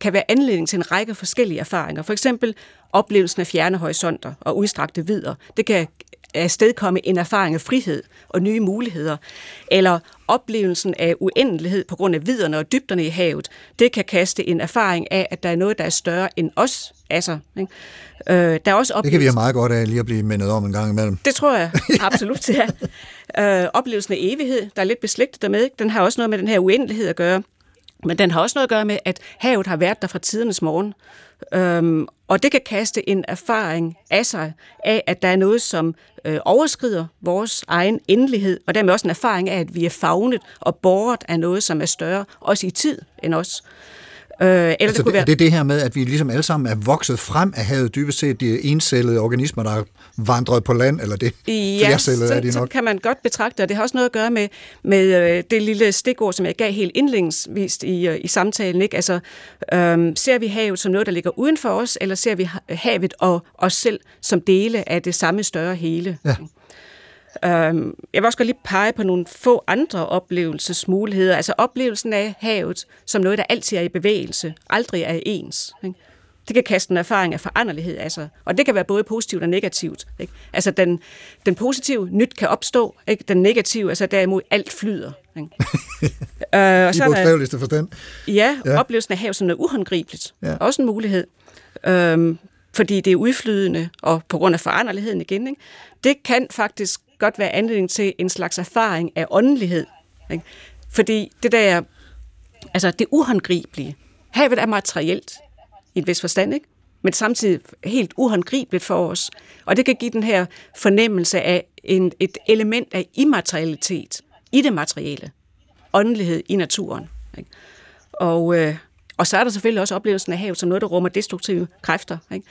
kan være anledning til en række forskellige erfaringer. For eksempel oplevelsen af fjerne horisonter og udstrakte vidder. Det kan afstedkomme en erfaring af frihed og nye muligheder. Eller oplevelsen af uendelighed på grund af vidderne og dybderne i havet. Det kan kaste en erfaring af, at der er noget, der er større end os. Altså, ikke? Øh, der er også det kan vi have meget godt af lige at blive mindet om en gang imellem. Det tror jeg [LAUGHS] absolut, er. Øh, oplevelsen af evighed, der er lidt beslægtet dermed, den har også noget med den her uendelighed at gøre. Men den har også noget at gøre med, at havet har været der fra tidernes morgen. Øhm, og det kan kaste en erfaring af sig af, at der er noget, som øh, overskrider vores egen endelighed, og dermed også en erfaring af, at vi er fagnet og borget af noget, som er større, også i tid end os. Øh, eller altså, det, kunne være... er det det her med, at vi ligesom alle sammen er vokset frem af havet, dybest set de encellede organismer, der er vandret på land, eller det ja, flercellede er de nok? så kan man godt betragte, og det har også noget at gøre med, med øh, det lille stikord, som jeg gav helt indledningsvist i, øh, i samtalen. Ikke? Altså, øhm, ser vi havet som noget, der ligger uden for os, eller ser vi havet og os selv som dele af det samme større hele? Ja. Øhm, jeg vil også godt lige pege på nogle få andre oplevelsesmuligheder. Altså oplevelsen af havet som noget, der altid er i bevægelse, aldrig er ens. Ikke? Det kan kaste en erfaring af foranderlighed af sig. Og det kan være både positivt og negativt. Ikke? Altså den, den positive nyt kan opstå, ikke? den negative, altså derimod alt flyder. Ikke? [LAUGHS] øh, og så I bogstaveligste forstand. Ja, ja, oplevelsen af havet som noget uhåndgribeligt. Ja. Også en mulighed. Øhm, fordi det er udflydende, og på grund af foranderligheden igen. Ikke? Det kan faktisk godt være anledning til en slags erfaring af åndelighed. Ikke? Fordi det der, altså det uhåndgribelige, havet er materielt i et vis forstand, ikke? men samtidig helt uhåndgribeligt for os. Og det kan give den her fornemmelse af en, et element af immaterialitet i det materielle. Åndelighed i naturen. Ikke? Og, øh, og så er der selvfølgelig også oplevelsen af havet som noget, der rummer destruktive kræfter. Ikke?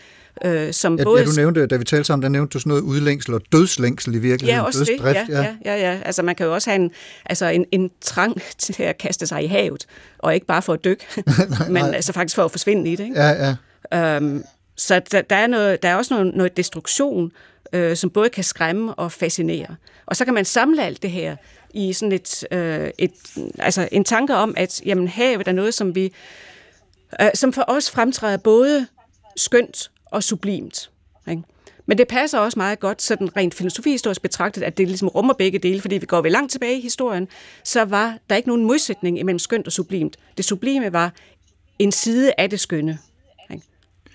Øh, som ja, både... ja, du nævnte, da vi talte sammen, der nævnte du sådan noget udlængsel og dødslængsel i virkeligheden. Ja, også det. Ja, ja. Ja, ja, Altså man kan jo også have en, altså en, en trang [LAUGHS] til at kaste sig i havet, og ikke bare for at dykke, [LAUGHS] [LAUGHS] nej, men nej. altså faktisk for at forsvinde i det. Ikke? Ja, ja. Øhm, så der, der, er noget, der er også noget, noget destruktion, øh, som både kan skræmme og fascinere. Og så kan man samle alt det her i sådan et, øh, et altså en tanke om, at jamen, havet er noget, som vi Øh, som for os fremtræder både skønt og sublimt. Ikke? Men det passer også meget godt, sådan rent filosofihistorisk betragtet, at det ligesom rummer begge dele, fordi vi går vel langt tilbage i historien, så var der ikke nogen modsætning imellem skønt og sublimt. Det sublime var en side af det skønne.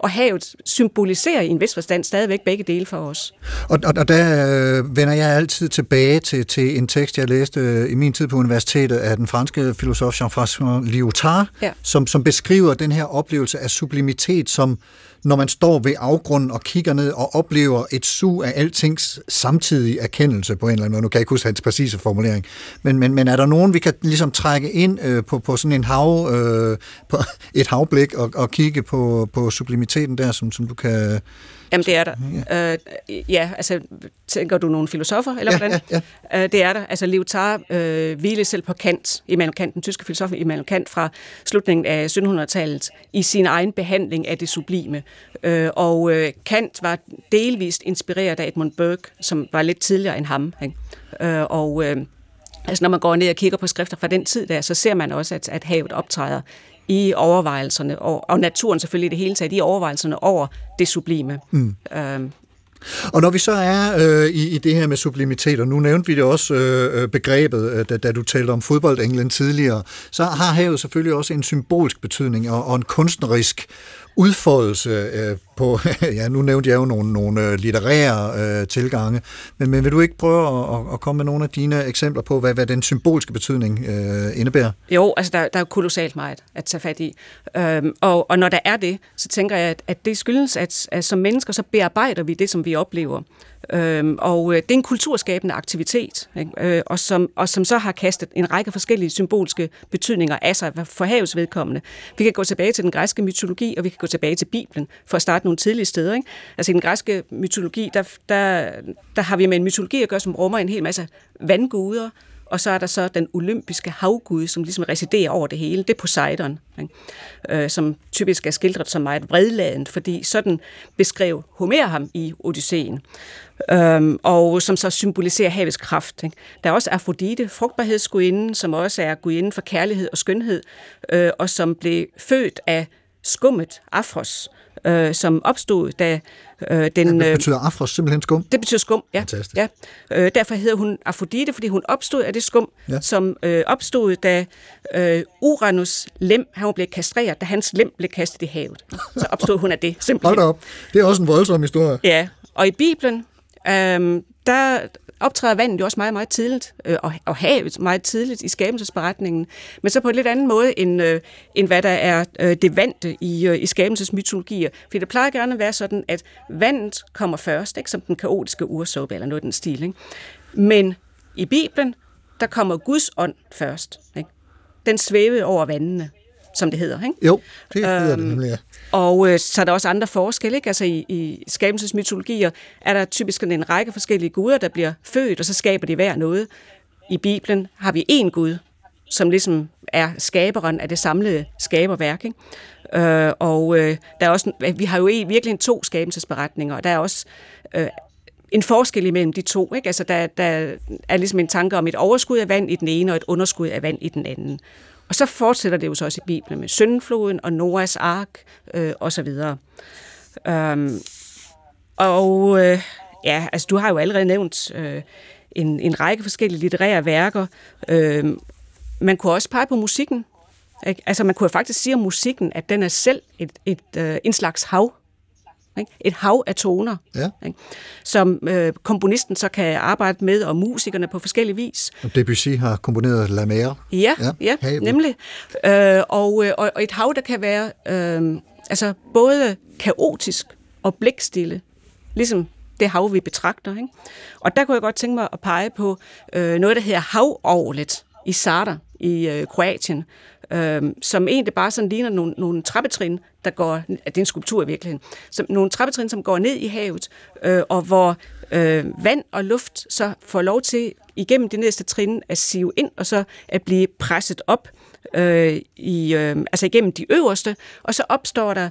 Og havet symboliserer i en vis forstand stadigvæk begge dele for os. Og, og, og der øh, vender jeg altid tilbage til, til en tekst, jeg læste øh, i min tid på universitetet af den franske filosof Jean-François Lyotard, Ja. som, som beskriver den her oplevelse af sublimitet, som når man står ved afgrunden og kigger ned og oplever et sug af altings samtidige erkendelse på en eller anden måde. Nu kan jeg ikke huske hans præcise formulering. Men, men, men er der nogen, vi kan ligesom trække ind øh, på, på sådan en hav, øh, på [LAUGHS] et havblik og, og kigge på, på sublimiteten der, som, som du kan... Jamen, det er der. Ja, øh, ja altså, tænker du nogle filosofer, eller Ja, hvordan? ja, Øh, det er der. Altså, Lyotard øh, hvilede selv på Kant, Immanuel Kant, den tyske filosof Immanuel Kant fra slutningen af 1700-tallet, i sin egen behandling af det sublime. Øh, og øh, Kant var delvist inspireret af Edmund Burke, som var lidt tidligere end ham. Ikke? Øh, og... Øh, Altså når man går ned og kigger på skrifter fra den tid der, så ser man også, at, at havet optræder i overvejelserne, og, og naturen selvfølgelig i det hele taget, i overvejelserne over det sublime. Mm. Øhm, Og når vi så er øh, i, i det her med sublimitet, og nu nævnte vi det også øh, øh, begrebet, øh, da, da du talte om fodboldenglen tidligere, så har havet selvfølgelig også en symbolsk betydning og, og en kunstnerisk udfoldelse øh, på, [LAUGHS] ja, nu nævnte jeg jo nogle, nogle øh, litterære øh, tilgange, men, men vil du ikke prøve at, at, at komme med nogle af dine eksempler på, hvad, hvad den symbolske betydning øh, indebærer? Jo, altså der, der er jo kolossalt meget at tage fat i. Øhm, og, og når der er det, så tænker jeg, at, at det skyldes, at, at som mennesker, så bearbejder vi det, som vi oplever. Øhm, og øh, det er en kulturskabende aktivitet, ikke? Øh, og, som, og som så har kastet en række forskellige symbolske betydninger af sig for havets vedkommende. Vi kan gå tilbage til den græske mytologi, og vi kan gå tilbage til Bibelen, for at starte nogle tidlige steder. Ikke? Altså i den græske mytologi, der, der, der har vi med en mytologi at gøre, som rummer en hel masse vandguder, og så er der så den olympiske havgud, som ligesom residerer over det hele. Det er Poseidon, ikke? Øh, som typisk er skildret som meget vredladent, fordi sådan beskrev Homer ham i Odysseen. Øhm, og som så symboliserer havets kraft. Ikke? Der er også Afrodite, frugtbarhedsgudinden, som også er gudinden for kærlighed og skønhed, øh, og som blev født af skummet Afros, øh, som opstod, da øh, den... Det betyder afros simpelthen skum? Det betyder skum, ja. Fantastisk. ja. Øh, derfor hedder hun Afrodite, fordi hun opstod af det skum, Ja. som øh, opstod, da øh, Uranus lem, han blev kastreret, da hans lem blev kastet i havet. Så opstod hun af det, simpelthen. Hold op. Det er også en voldsom historie. Ja, og i Bibelen, øhm, der optræder vandet jo også meget, meget tidligt, øh, og, og havet meget tidligt i skabelsesberetningen, men så på en lidt anden måde, end, øh, end hvad der er øh, det vante i, øh, i skabelsesmytologier. For det plejer gerne at være sådan, at vandet kommer først, ikke, som den kaotiske ursuppe eller noget den stil. Ikke? Men i Bibelen, der kommer Guds ånd først. Ikke? Den svævede over vandene, som det hedder. Ikke? Jo, det hedder det Øhm, nemlig, ja. Og øh, så er der også andre forskelle. Ikke? Altså i, i skabelsesmytologier er der typisk en række forskellige guder, der bliver født, og så skaber de hver noget. I Bibelen har vi én Gud, som ligesom er skaberen af det samlede skaberværk. Ikke? Øh, og øh, der er også, vi har jo i- virkelig to skabelsesberetninger, og der er også øh, en forskel imellem de to. Ikke? Altså, der, der er ligesom en tanke om et overskud af vand i den ene, og et underskud af vand i den anden. Og så fortsætter det jo så også i Bibelen med syndfloden og Noahs ark øh, og så videre. Øhm, og øh, ja, altså du har jo allerede nævnt øh, en, en række forskellige litterære værker. Øh, man kunne også pege på musikken. Ikke? Altså man kunne jo faktisk sige om musikken, at den er selv et, et, øh, en slags hav. Ikke? Et hav af toner, Ja. ikke? som øh, komponisten så kan arbejde med, og musikerne på forskellige vis. Og Debussy har komponeret La Mer. Ja, ja, ja havet. nemlig. Øh, og, øh, og, og et hav, der kan være øh, altså både kaotisk og blikstille, ligesom det hav, vi betragter. Ikke? Og der kunne jeg godt tænke mig at pege på øh, noget, der hedder havorlet i Zadar i øh, Kroatien, øh, som egentlig bare sådan ligner nogle, nogle trappetrin, der går, det er en skulptur i virkeligheden, som, nogle trappetrin, som går ned i havet, øh, og hvor øh, vand og luft så får lov til igennem det næste trin at sive ind, og så at blive presset op øh, i, øh, altså igennem de øverste, og så opstår der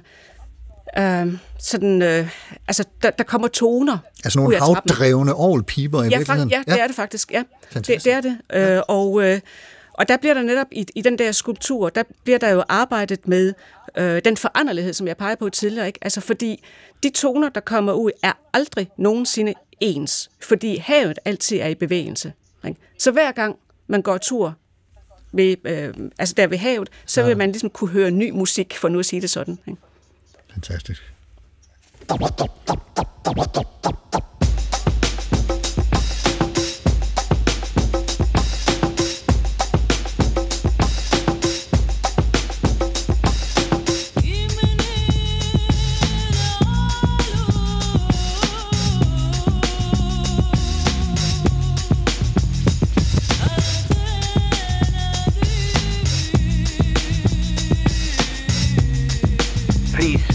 øh, sådan, øh, altså der, der kommer toner Altså nogle havdrevne orgelpiber i ja, virkeligheden. fakt, ja, det er det faktisk, ja. Det, Fantastisk. det er det. Øh, og, øh, og der bliver der netop i, i den der skulptur, der bliver der jo arbejdet med øh, den foranderlighed, som jeg pegede på tidligere. Ikke? Altså fordi de toner, der kommer ud, er aldrig nogensinde ens, fordi havet altid er i bevægelse. Ikke? Så hver gang man går tur ved, øh, altså der ved havet, så vil man ligesom kunne høre ny musik, for nu at sige det sådan. Ikke? Fantastisk.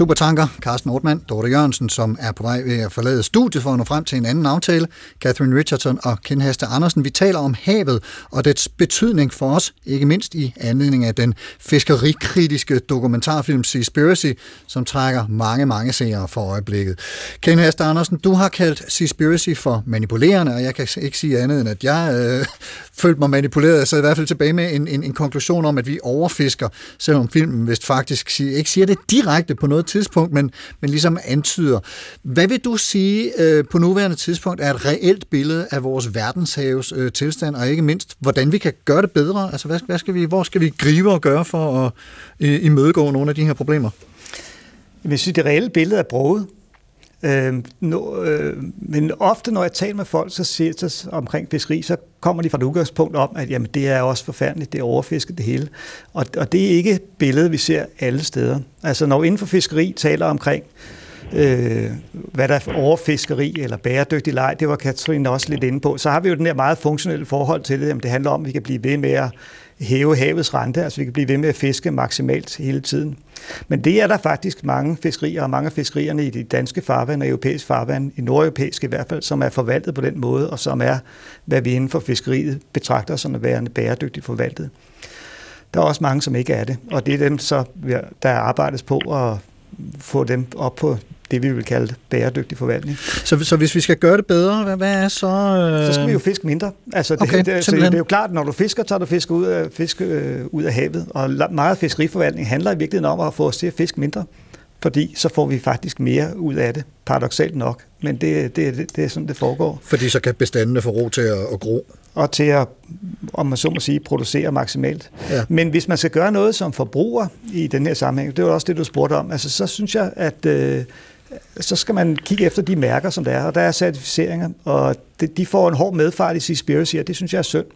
Supertanker, Carsten Ortmann, Dorte Jørgensen, som er på vej ved at forlade studiet for at nå frem til en anden aftale. Catherine Richardson og Ken Haste Andersen. Vi taler om havet og dets betydning for os, ikke mindst i anledning af den fiskerikritiske dokumentarfilm Seaspiracy, som trækker mange, mange seere for øjeblikket. Ken Haste Andersen, du har kaldt Seaspiracy for manipulerende, og jeg kan ikke sige andet end, at jeg øh, følte mig manipuleret. Jeg sad i hvert fald tilbage med en, en, en konklusion om, at vi overfisker, selvom filmen vist faktisk siger, ikke siger det direkte på noget tidspunkt, men, men ligesom antyder. Hvad vil du sige øh, på nuværende tidspunkt er et reelt billede af vores verdenshaves øh, tilstand, og ikke mindst, hvordan vi kan gøre det bedre? Altså, hvad, hvad skal vi, hvor skal vi gribe og gøre for at øh, imødegå nogle af de her problemer? Jeg synes, det reelle billede er broget. Øh, no, øh, men ofte, når jeg taler med folk så siger, så omkring fiskeri, så kommer de fra et udgangspunkt om, at jamen, det er også forfærdeligt, det er overfisket det hele. Og, og det er ikke billedet, vi ser alle steder. Altså, når vi inden for fiskeri taler omkring, øh, hvad der er overfiskeri eller bæredygtig leg, det var Katrine også lidt inde på, så har vi jo den der meget funktionelle forhold til det. Jamen, det handler om, at vi kan blive ved med at hæve havets rente, altså vi kan blive ved med at fiske maksimalt hele tiden. Men det er der faktisk mange fiskerier, og mange af fiskerierne i de danske farvand og europæiske farvand, i nordeuropæiske i hvert fald, som er forvaltet på den måde, og som er, hvad vi inden for fiskeriet betragter som at være bæredygtigt forvaltet. Der er også mange, som ikke er det, og det er dem, så, der arbejdes på at få dem op på det, vi vil kalde bæredygtig forvaltning. Så, så hvis vi skal gøre det bedre, hvad, hvad er så... Øh... Så skal vi jo fiske mindre. Altså, det, Okay, det, så simpelthen. det er jo klart, når du fisker, tager du fisk ud af, fisk, øh, ud af havet. Og meget fiskeriforvaltning handler i virkeligheden om at få os til at fiske mindre. Fordi så får vi faktisk mere ud af det, paradoxalt nok. Men det, det, det, det er sådan, det foregår. Fordi så kan bestandene få ro til at, at gro. Og til at, om man så må sige, producere maksimalt. Ja. Men hvis man skal gøre noget som forbruger i den her sammenhæng, det var også det, du spurgte om, altså så synes jeg, at øh, så skal man kigge efter de mærker, som der er, og der er certificeringer, og det, de får en hård medfart i Seaspiracy, og det synes jeg er synd.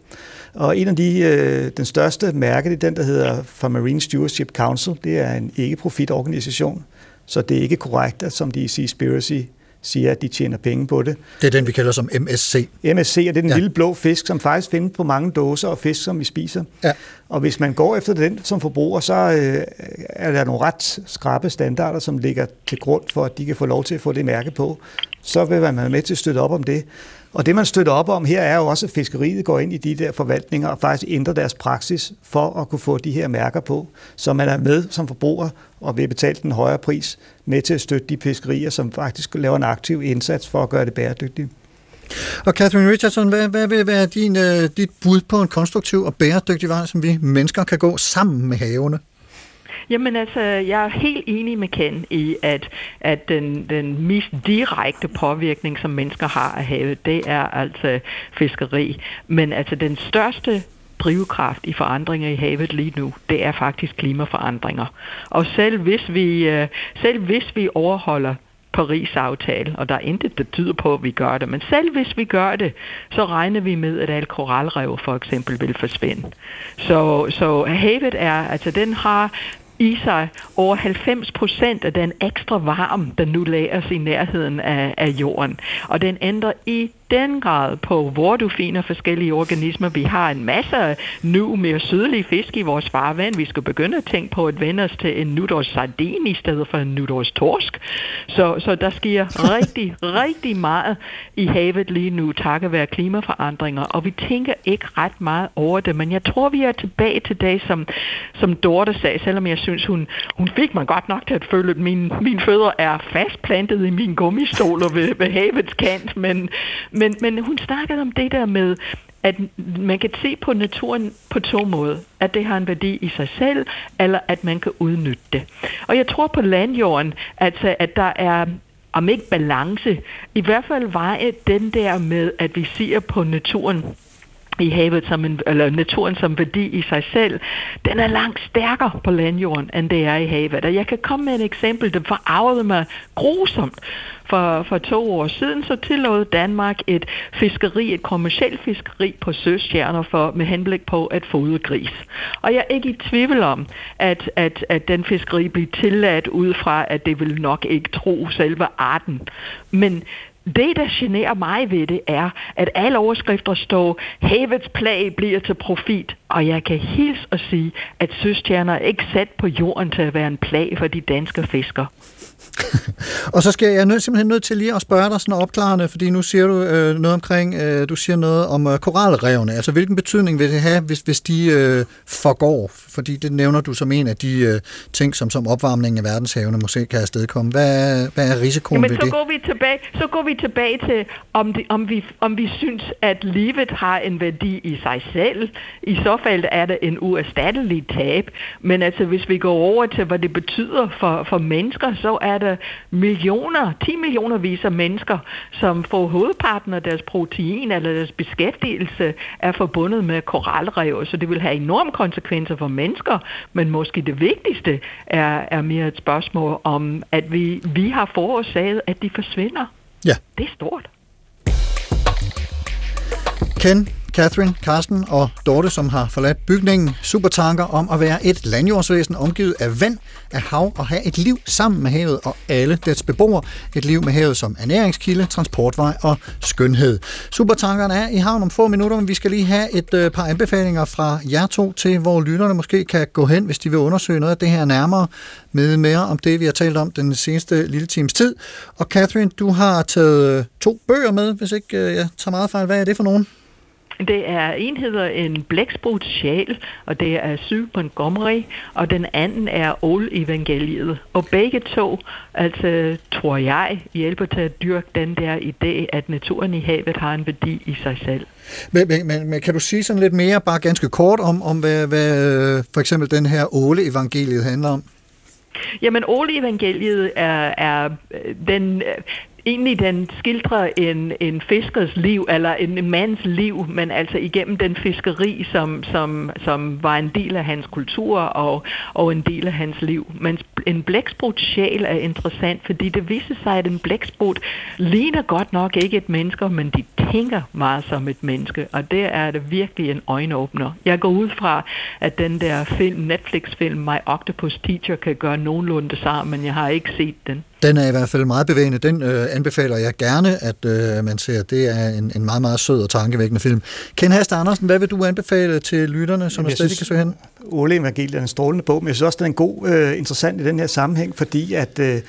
Og en af de, øh, den største mærke, det er den, der hedder for Marine Stewardship Council. Det er en ikke-profit organisation, så det er ikke korrekt, at som de i Seaspiracy siger, at de tjener penge på det. Det er den, vi kalder som MSC. MSC er det den Ja. ja. lille blå fisk, som faktisk findes på mange dåser og fisk, som vi spiser. Ja. Og hvis man går efter den som forbruger, så øh, er der nogle ret skrappe standarder, som ligger til grund for, at de kan få lov til at få det mærke på. Så vil man være med til at støtte op om det. Og det, man støtter op om her, er jo også, at fiskeriet går ind i de der forvaltninger og faktisk ændrer deres praksis for at kunne få de her mærker på, så man er med som forbruger og vil betale den højere pris med til at støtte de fiskerier, som faktisk laver en aktiv indsats for at gøre det bæredygtigt. Og Catherine Richardson, hvad, hvad vil være din, øh, dit bud på en konstruktiv og bæredygtig vej, som vi mennesker kan gå sammen med havene? Jamen altså, jeg er helt enig med Ken i, at, at den, den mest direkte påvirkning, som mennesker har af havet, det er altså fiskeri. Men altså den største drivkraft i forandringer i havet lige nu, det er faktisk klimaforandringer. Og selv hvis vi, øh, selv hvis vi overholder Paris-aftale, og der er intet, der tyder på, at vi gør det. Men selv hvis vi gør det, så regner vi med, at alle koralrev for eksempel vil forsvinde. Så, så havet er, altså den har i sig over 90 procent af den ekstra varme, der nu lagres i nærheden af, af jorden. Og den ændrer i den grad på, hvor du finder forskellige organismer. Vi har en masse nu mere sydlige fisk i vores farvand. Vi skal begynde at tænke på at vende os til en nudårs sardin i stedet for en nudårs torsk. Så, så der sker [LAUGHS] rigtig, rigtig meget i havet lige nu, takket være klimaforandringer, og vi tænker ikke ret meget over det, men jeg tror, vi er tilbage til det, som, som Dorte sagde, selvom jeg synes, hun, hun fik mig godt nok til at føle, at mine, mine fødder er fastplantet i min gummistoler ved, ved havets kant, men, men, men hun snakkede om det der med, at man kan se på naturen på to måder. At det har en værdi i sig selv, eller at man kan udnytte det. Og jeg tror på landjorden, altså, at der er om ikke balance, i hvert fald veje den der med, at vi ser på naturen i havet som en, eller naturen som værdi i sig selv, den er langt stærkere på landjorden, end det er i havet. Og jeg kan komme med et eksempel, der forarvede mig grusomt. For, for to år siden så tillod Danmark et fiskeri, et kommersielt fiskeri på søstjerner for, med henblik på at fodre gris. Og jeg er ikke i tvivl om, at, at, at den fiskeri bliver tilladt ud fra, at det vil nok ikke tro selve arten. Men det, der generer mig ved det, er, at alle overskrifter står, havets plag bliver til profit. Og jeg kan hilse og sige, at søstjerner er ikke sat på jorden til at være en plag for de danske fiskere. [LAUGHS] Og så skal jeg nød, simpelthen nødt til lige at spørge dig sådan opklarende, fordi nu siger du øh, noget omkring, øh, du siger noget om øh, koralrevne. Altså hvilken betydning vil det have, hvis, hvis de øh, forgår? Fordi det nævner du som en af de øh, ting, som som opvarmningen af verdenshavene måske kan afstedkomme. Hvad, er- hvad er risikoen Jamen, ved så det? går vi tilbage, så går vi tilbage til, om, det, om, vi, om vi synes, at livet har en værdi i sig selv. I så fald er det en uerstattelig tab. Men altså, hvis vi går over til, hvad det betyder for, for mennesker, så er der millioner, 10 millioner vis af mennesker, som får hovedparten af deres protein eller deres beskæftigelse er forbundet med koralrev. Så det vil have enorme konsekvenser for mennesker, men måske det vigtigste er, er mere et spørgsmål om, at vi, vi har forårsaget, at de forsvinder. Ja. Det er stort. Ken, Catherine, Carsten og Dorte, som har forladt bygningen. Supertanker om at være et landjordsvæsen omgivet af vand, af hav og have et liv sammen med havet og alle dets beboere. Et liv med havet som ernæringskilde, transportvej og skønhed. Supertankerne er i havn om få minutter, men vi skal lige have et øh, par anbefalinger fra jer to til, hvor lytterne måske kan gå hen, hvis de vil undersøge noget af det her nærmere med mere om det, vi har talt om den seneste lille times tid. Og Catherine, du har taget øh, to bøger med, hvis ikke øh, jeg tager meget fejl. Hvad er det for nogen? Det er en hedder en blæksprut sjæl, og det er Syv Montgomery, og den anden er Old Evangeliet. Og begge to, altså tror jeg, hjælper til at dyrke den der idé, at naturen i havet har en værdi i sig selv. Men, men, men, men kan du sige sådan lidt mere, bare ganske kort, om, om hvad, hvad for eksempel den her Åle-evangeliet handler om? Jamen, Ole Evangeliet er, er den... Egentlig den skildrer en, en fiskers liv, eller en, en mands liv, men altså igennem den fiskeri, som, som, som var en del af hans kultur og, og en del af hans liv. Men en blæksprut sjæl er interessant, fordi det viser sig, at en blæksprut ligner godt nok ikke et menneske, men de tænker meget som et menneske, og det er det virkelig en øjenåbner. Jeg går ud fra, at den der film, Netflix-film, My Octopus Teacher, kan gøre nogenlunde det samme, men jeg har ikke set den. Den er i hvert fald meget bevægende. Den øh, anbefaler jeg gerne, at øh, man ser. Det er en, en meget, meget sød og tankevækkende film. Ken Hast Andersen, hvad vil du anbefale til lytterne, som er stadig kan søge hen? Åle Evangeliet er en strålende bog, men jeg synes også, den er en god, øh, interessant i den her sammenhæng, fordi at øh,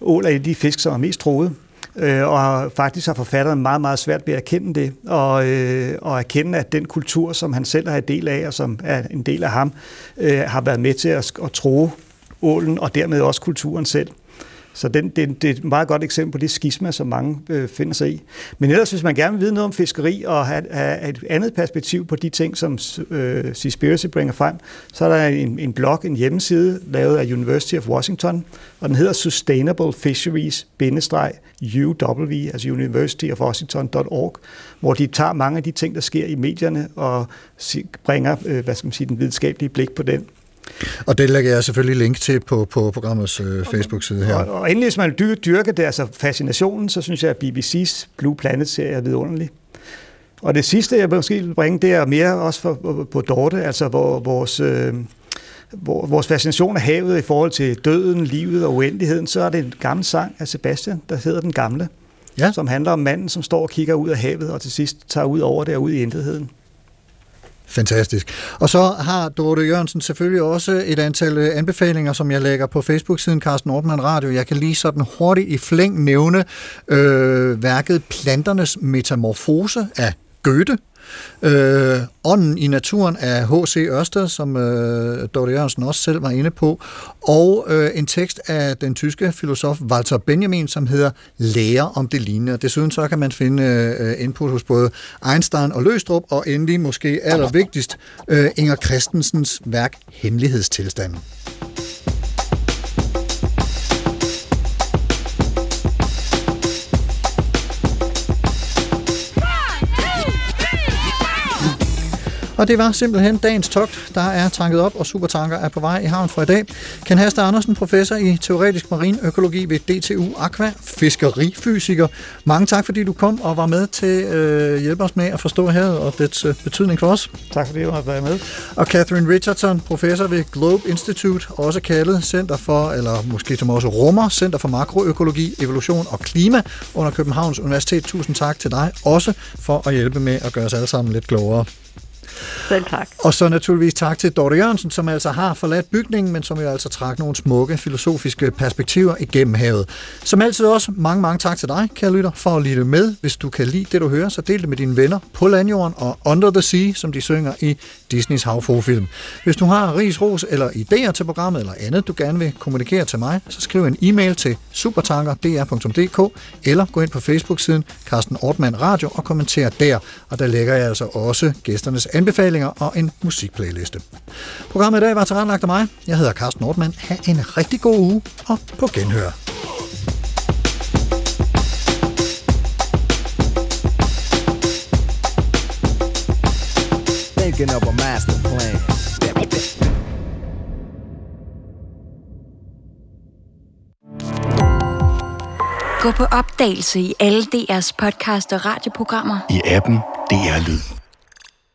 ål er et af de fisk, som er mest troet. Øh, og faktisk har forfatteren meget, meget svært ved at erkende det, og, øh, og erkende, at den kultur, som han selv har en del af, og som er en del af ham, øh, har været med til at, at tro ålen, og dermed også kulturen selv. Så den, det, det er et meget godt eksempel på det skisma, som mange øh, finder sig i. Men ellers, hvis man gerne vil vide noget om fiskeri og have, have et andet perspektiv på de ting, som øh, Seaspiracy bringer frem, så er der en, en blog, en hjemmeside, lavet af University of Washington, og den hedder Sustainable Fisheries-UW, altså University of Washington.org, hvor de tager mange af de ting, der sker i medierne, og bringer, øh, hvad skal man sige, den videnskabelige blik på den. Og det lægger jeg selvfølgelig link til på, på programmets øh, Facebook-side her. Og, og endelig, hvis man vil dy- dyrke det, altså fascinationen, så synes jeg, at BBC's Blue Planet-serie er vidunderlig. Og det sidste, jeg måske vil bringe, det er mere også for, på, på Dorte, altså hvor vores, øh, hvor, vores fascination af havet i forhold til døden, livet og uendeligheden, så er det en gammel sang af Sebastian, der hedder Den Gamle, ja. som handler om manden, som står og kigger ud af havet, og til sidst tager ud over det og ud i intetheden. Fantastisk. Og så har Dorte Jørgensen selvfølgelig også et antal øh, anbefalinger, som jeg lægger på Facebook-siden Carsten Ortmann Radio. Jeg kan lige sådan hurtigt i flæng nævne øh, værket Planternes Metamorfose af Goethe. Øh, Ånden i naturen af H.C. Ørsted, som øh, Dorte Jørgensen også selv var inde på, og øh, en tekst af den tyske filosof Walter Benjamin, som hedder Lære om det lignende. Desuden så kan man finde øh, input hos både Einstein og Løstrup, og endelig måske allervigtigst øh, Inger Christensens værk Hemmelighedstilstanden. Og det var simpelthen dagens togt, der er tanket op, og Supertanker er på vej i havn for i dag. Ken Haster Andersen, professor i teoretisk marinøkologi ved DTU Aqua, fiskerifysiker. Mange tak, fordi du kom og var med til at øh, hjælpe os med at forstå havet og dets øh, betydning for os. Tak fordi du har været med. Og Catherine Richardson, professor ved Globe Institute, også kaldet Center for, eller måske som også rummer, Center for Makroøkologi, Evolution og Klima under Københavns Universitet. Tusind tak til dig også for at hjælpe med at gøre os alle sammen lidt klogere. Selv tak. Og så naturligvis tak til Dorte Jørgensen, som altså har forladt bygningen, men som jo altså trak nogle smukke filosofiske perspektiver igennem havet. Som altid også mange, mange tak til dig, kære lytter, for at lytte med. Hvis du kan lide det, du hører, så del det med dine venner på landjorden og Under the Sea, som de synger i Disneys havfrufilm. Hvis du har ris, ros eller idéer til programmet eller andet, du gerne vil kommunikere til mig, så skriv en e-mail til supertanker.dr.dk eller gå ind på Facebook-siden Carsten Ortmann Radio og kommenter der. Og der lægger jeg altså også gæsternes anbefalinger og en musikplayliste. Programmet i dag var tilrettelagt af mig. Jeg hedder Carsten Ortmann. Ha' en rigtig god uge og på genhør. Thinking of a master plan. Gå på opdagelse i alle DR's podcast og radioprogrammer. I appen DR Lyd.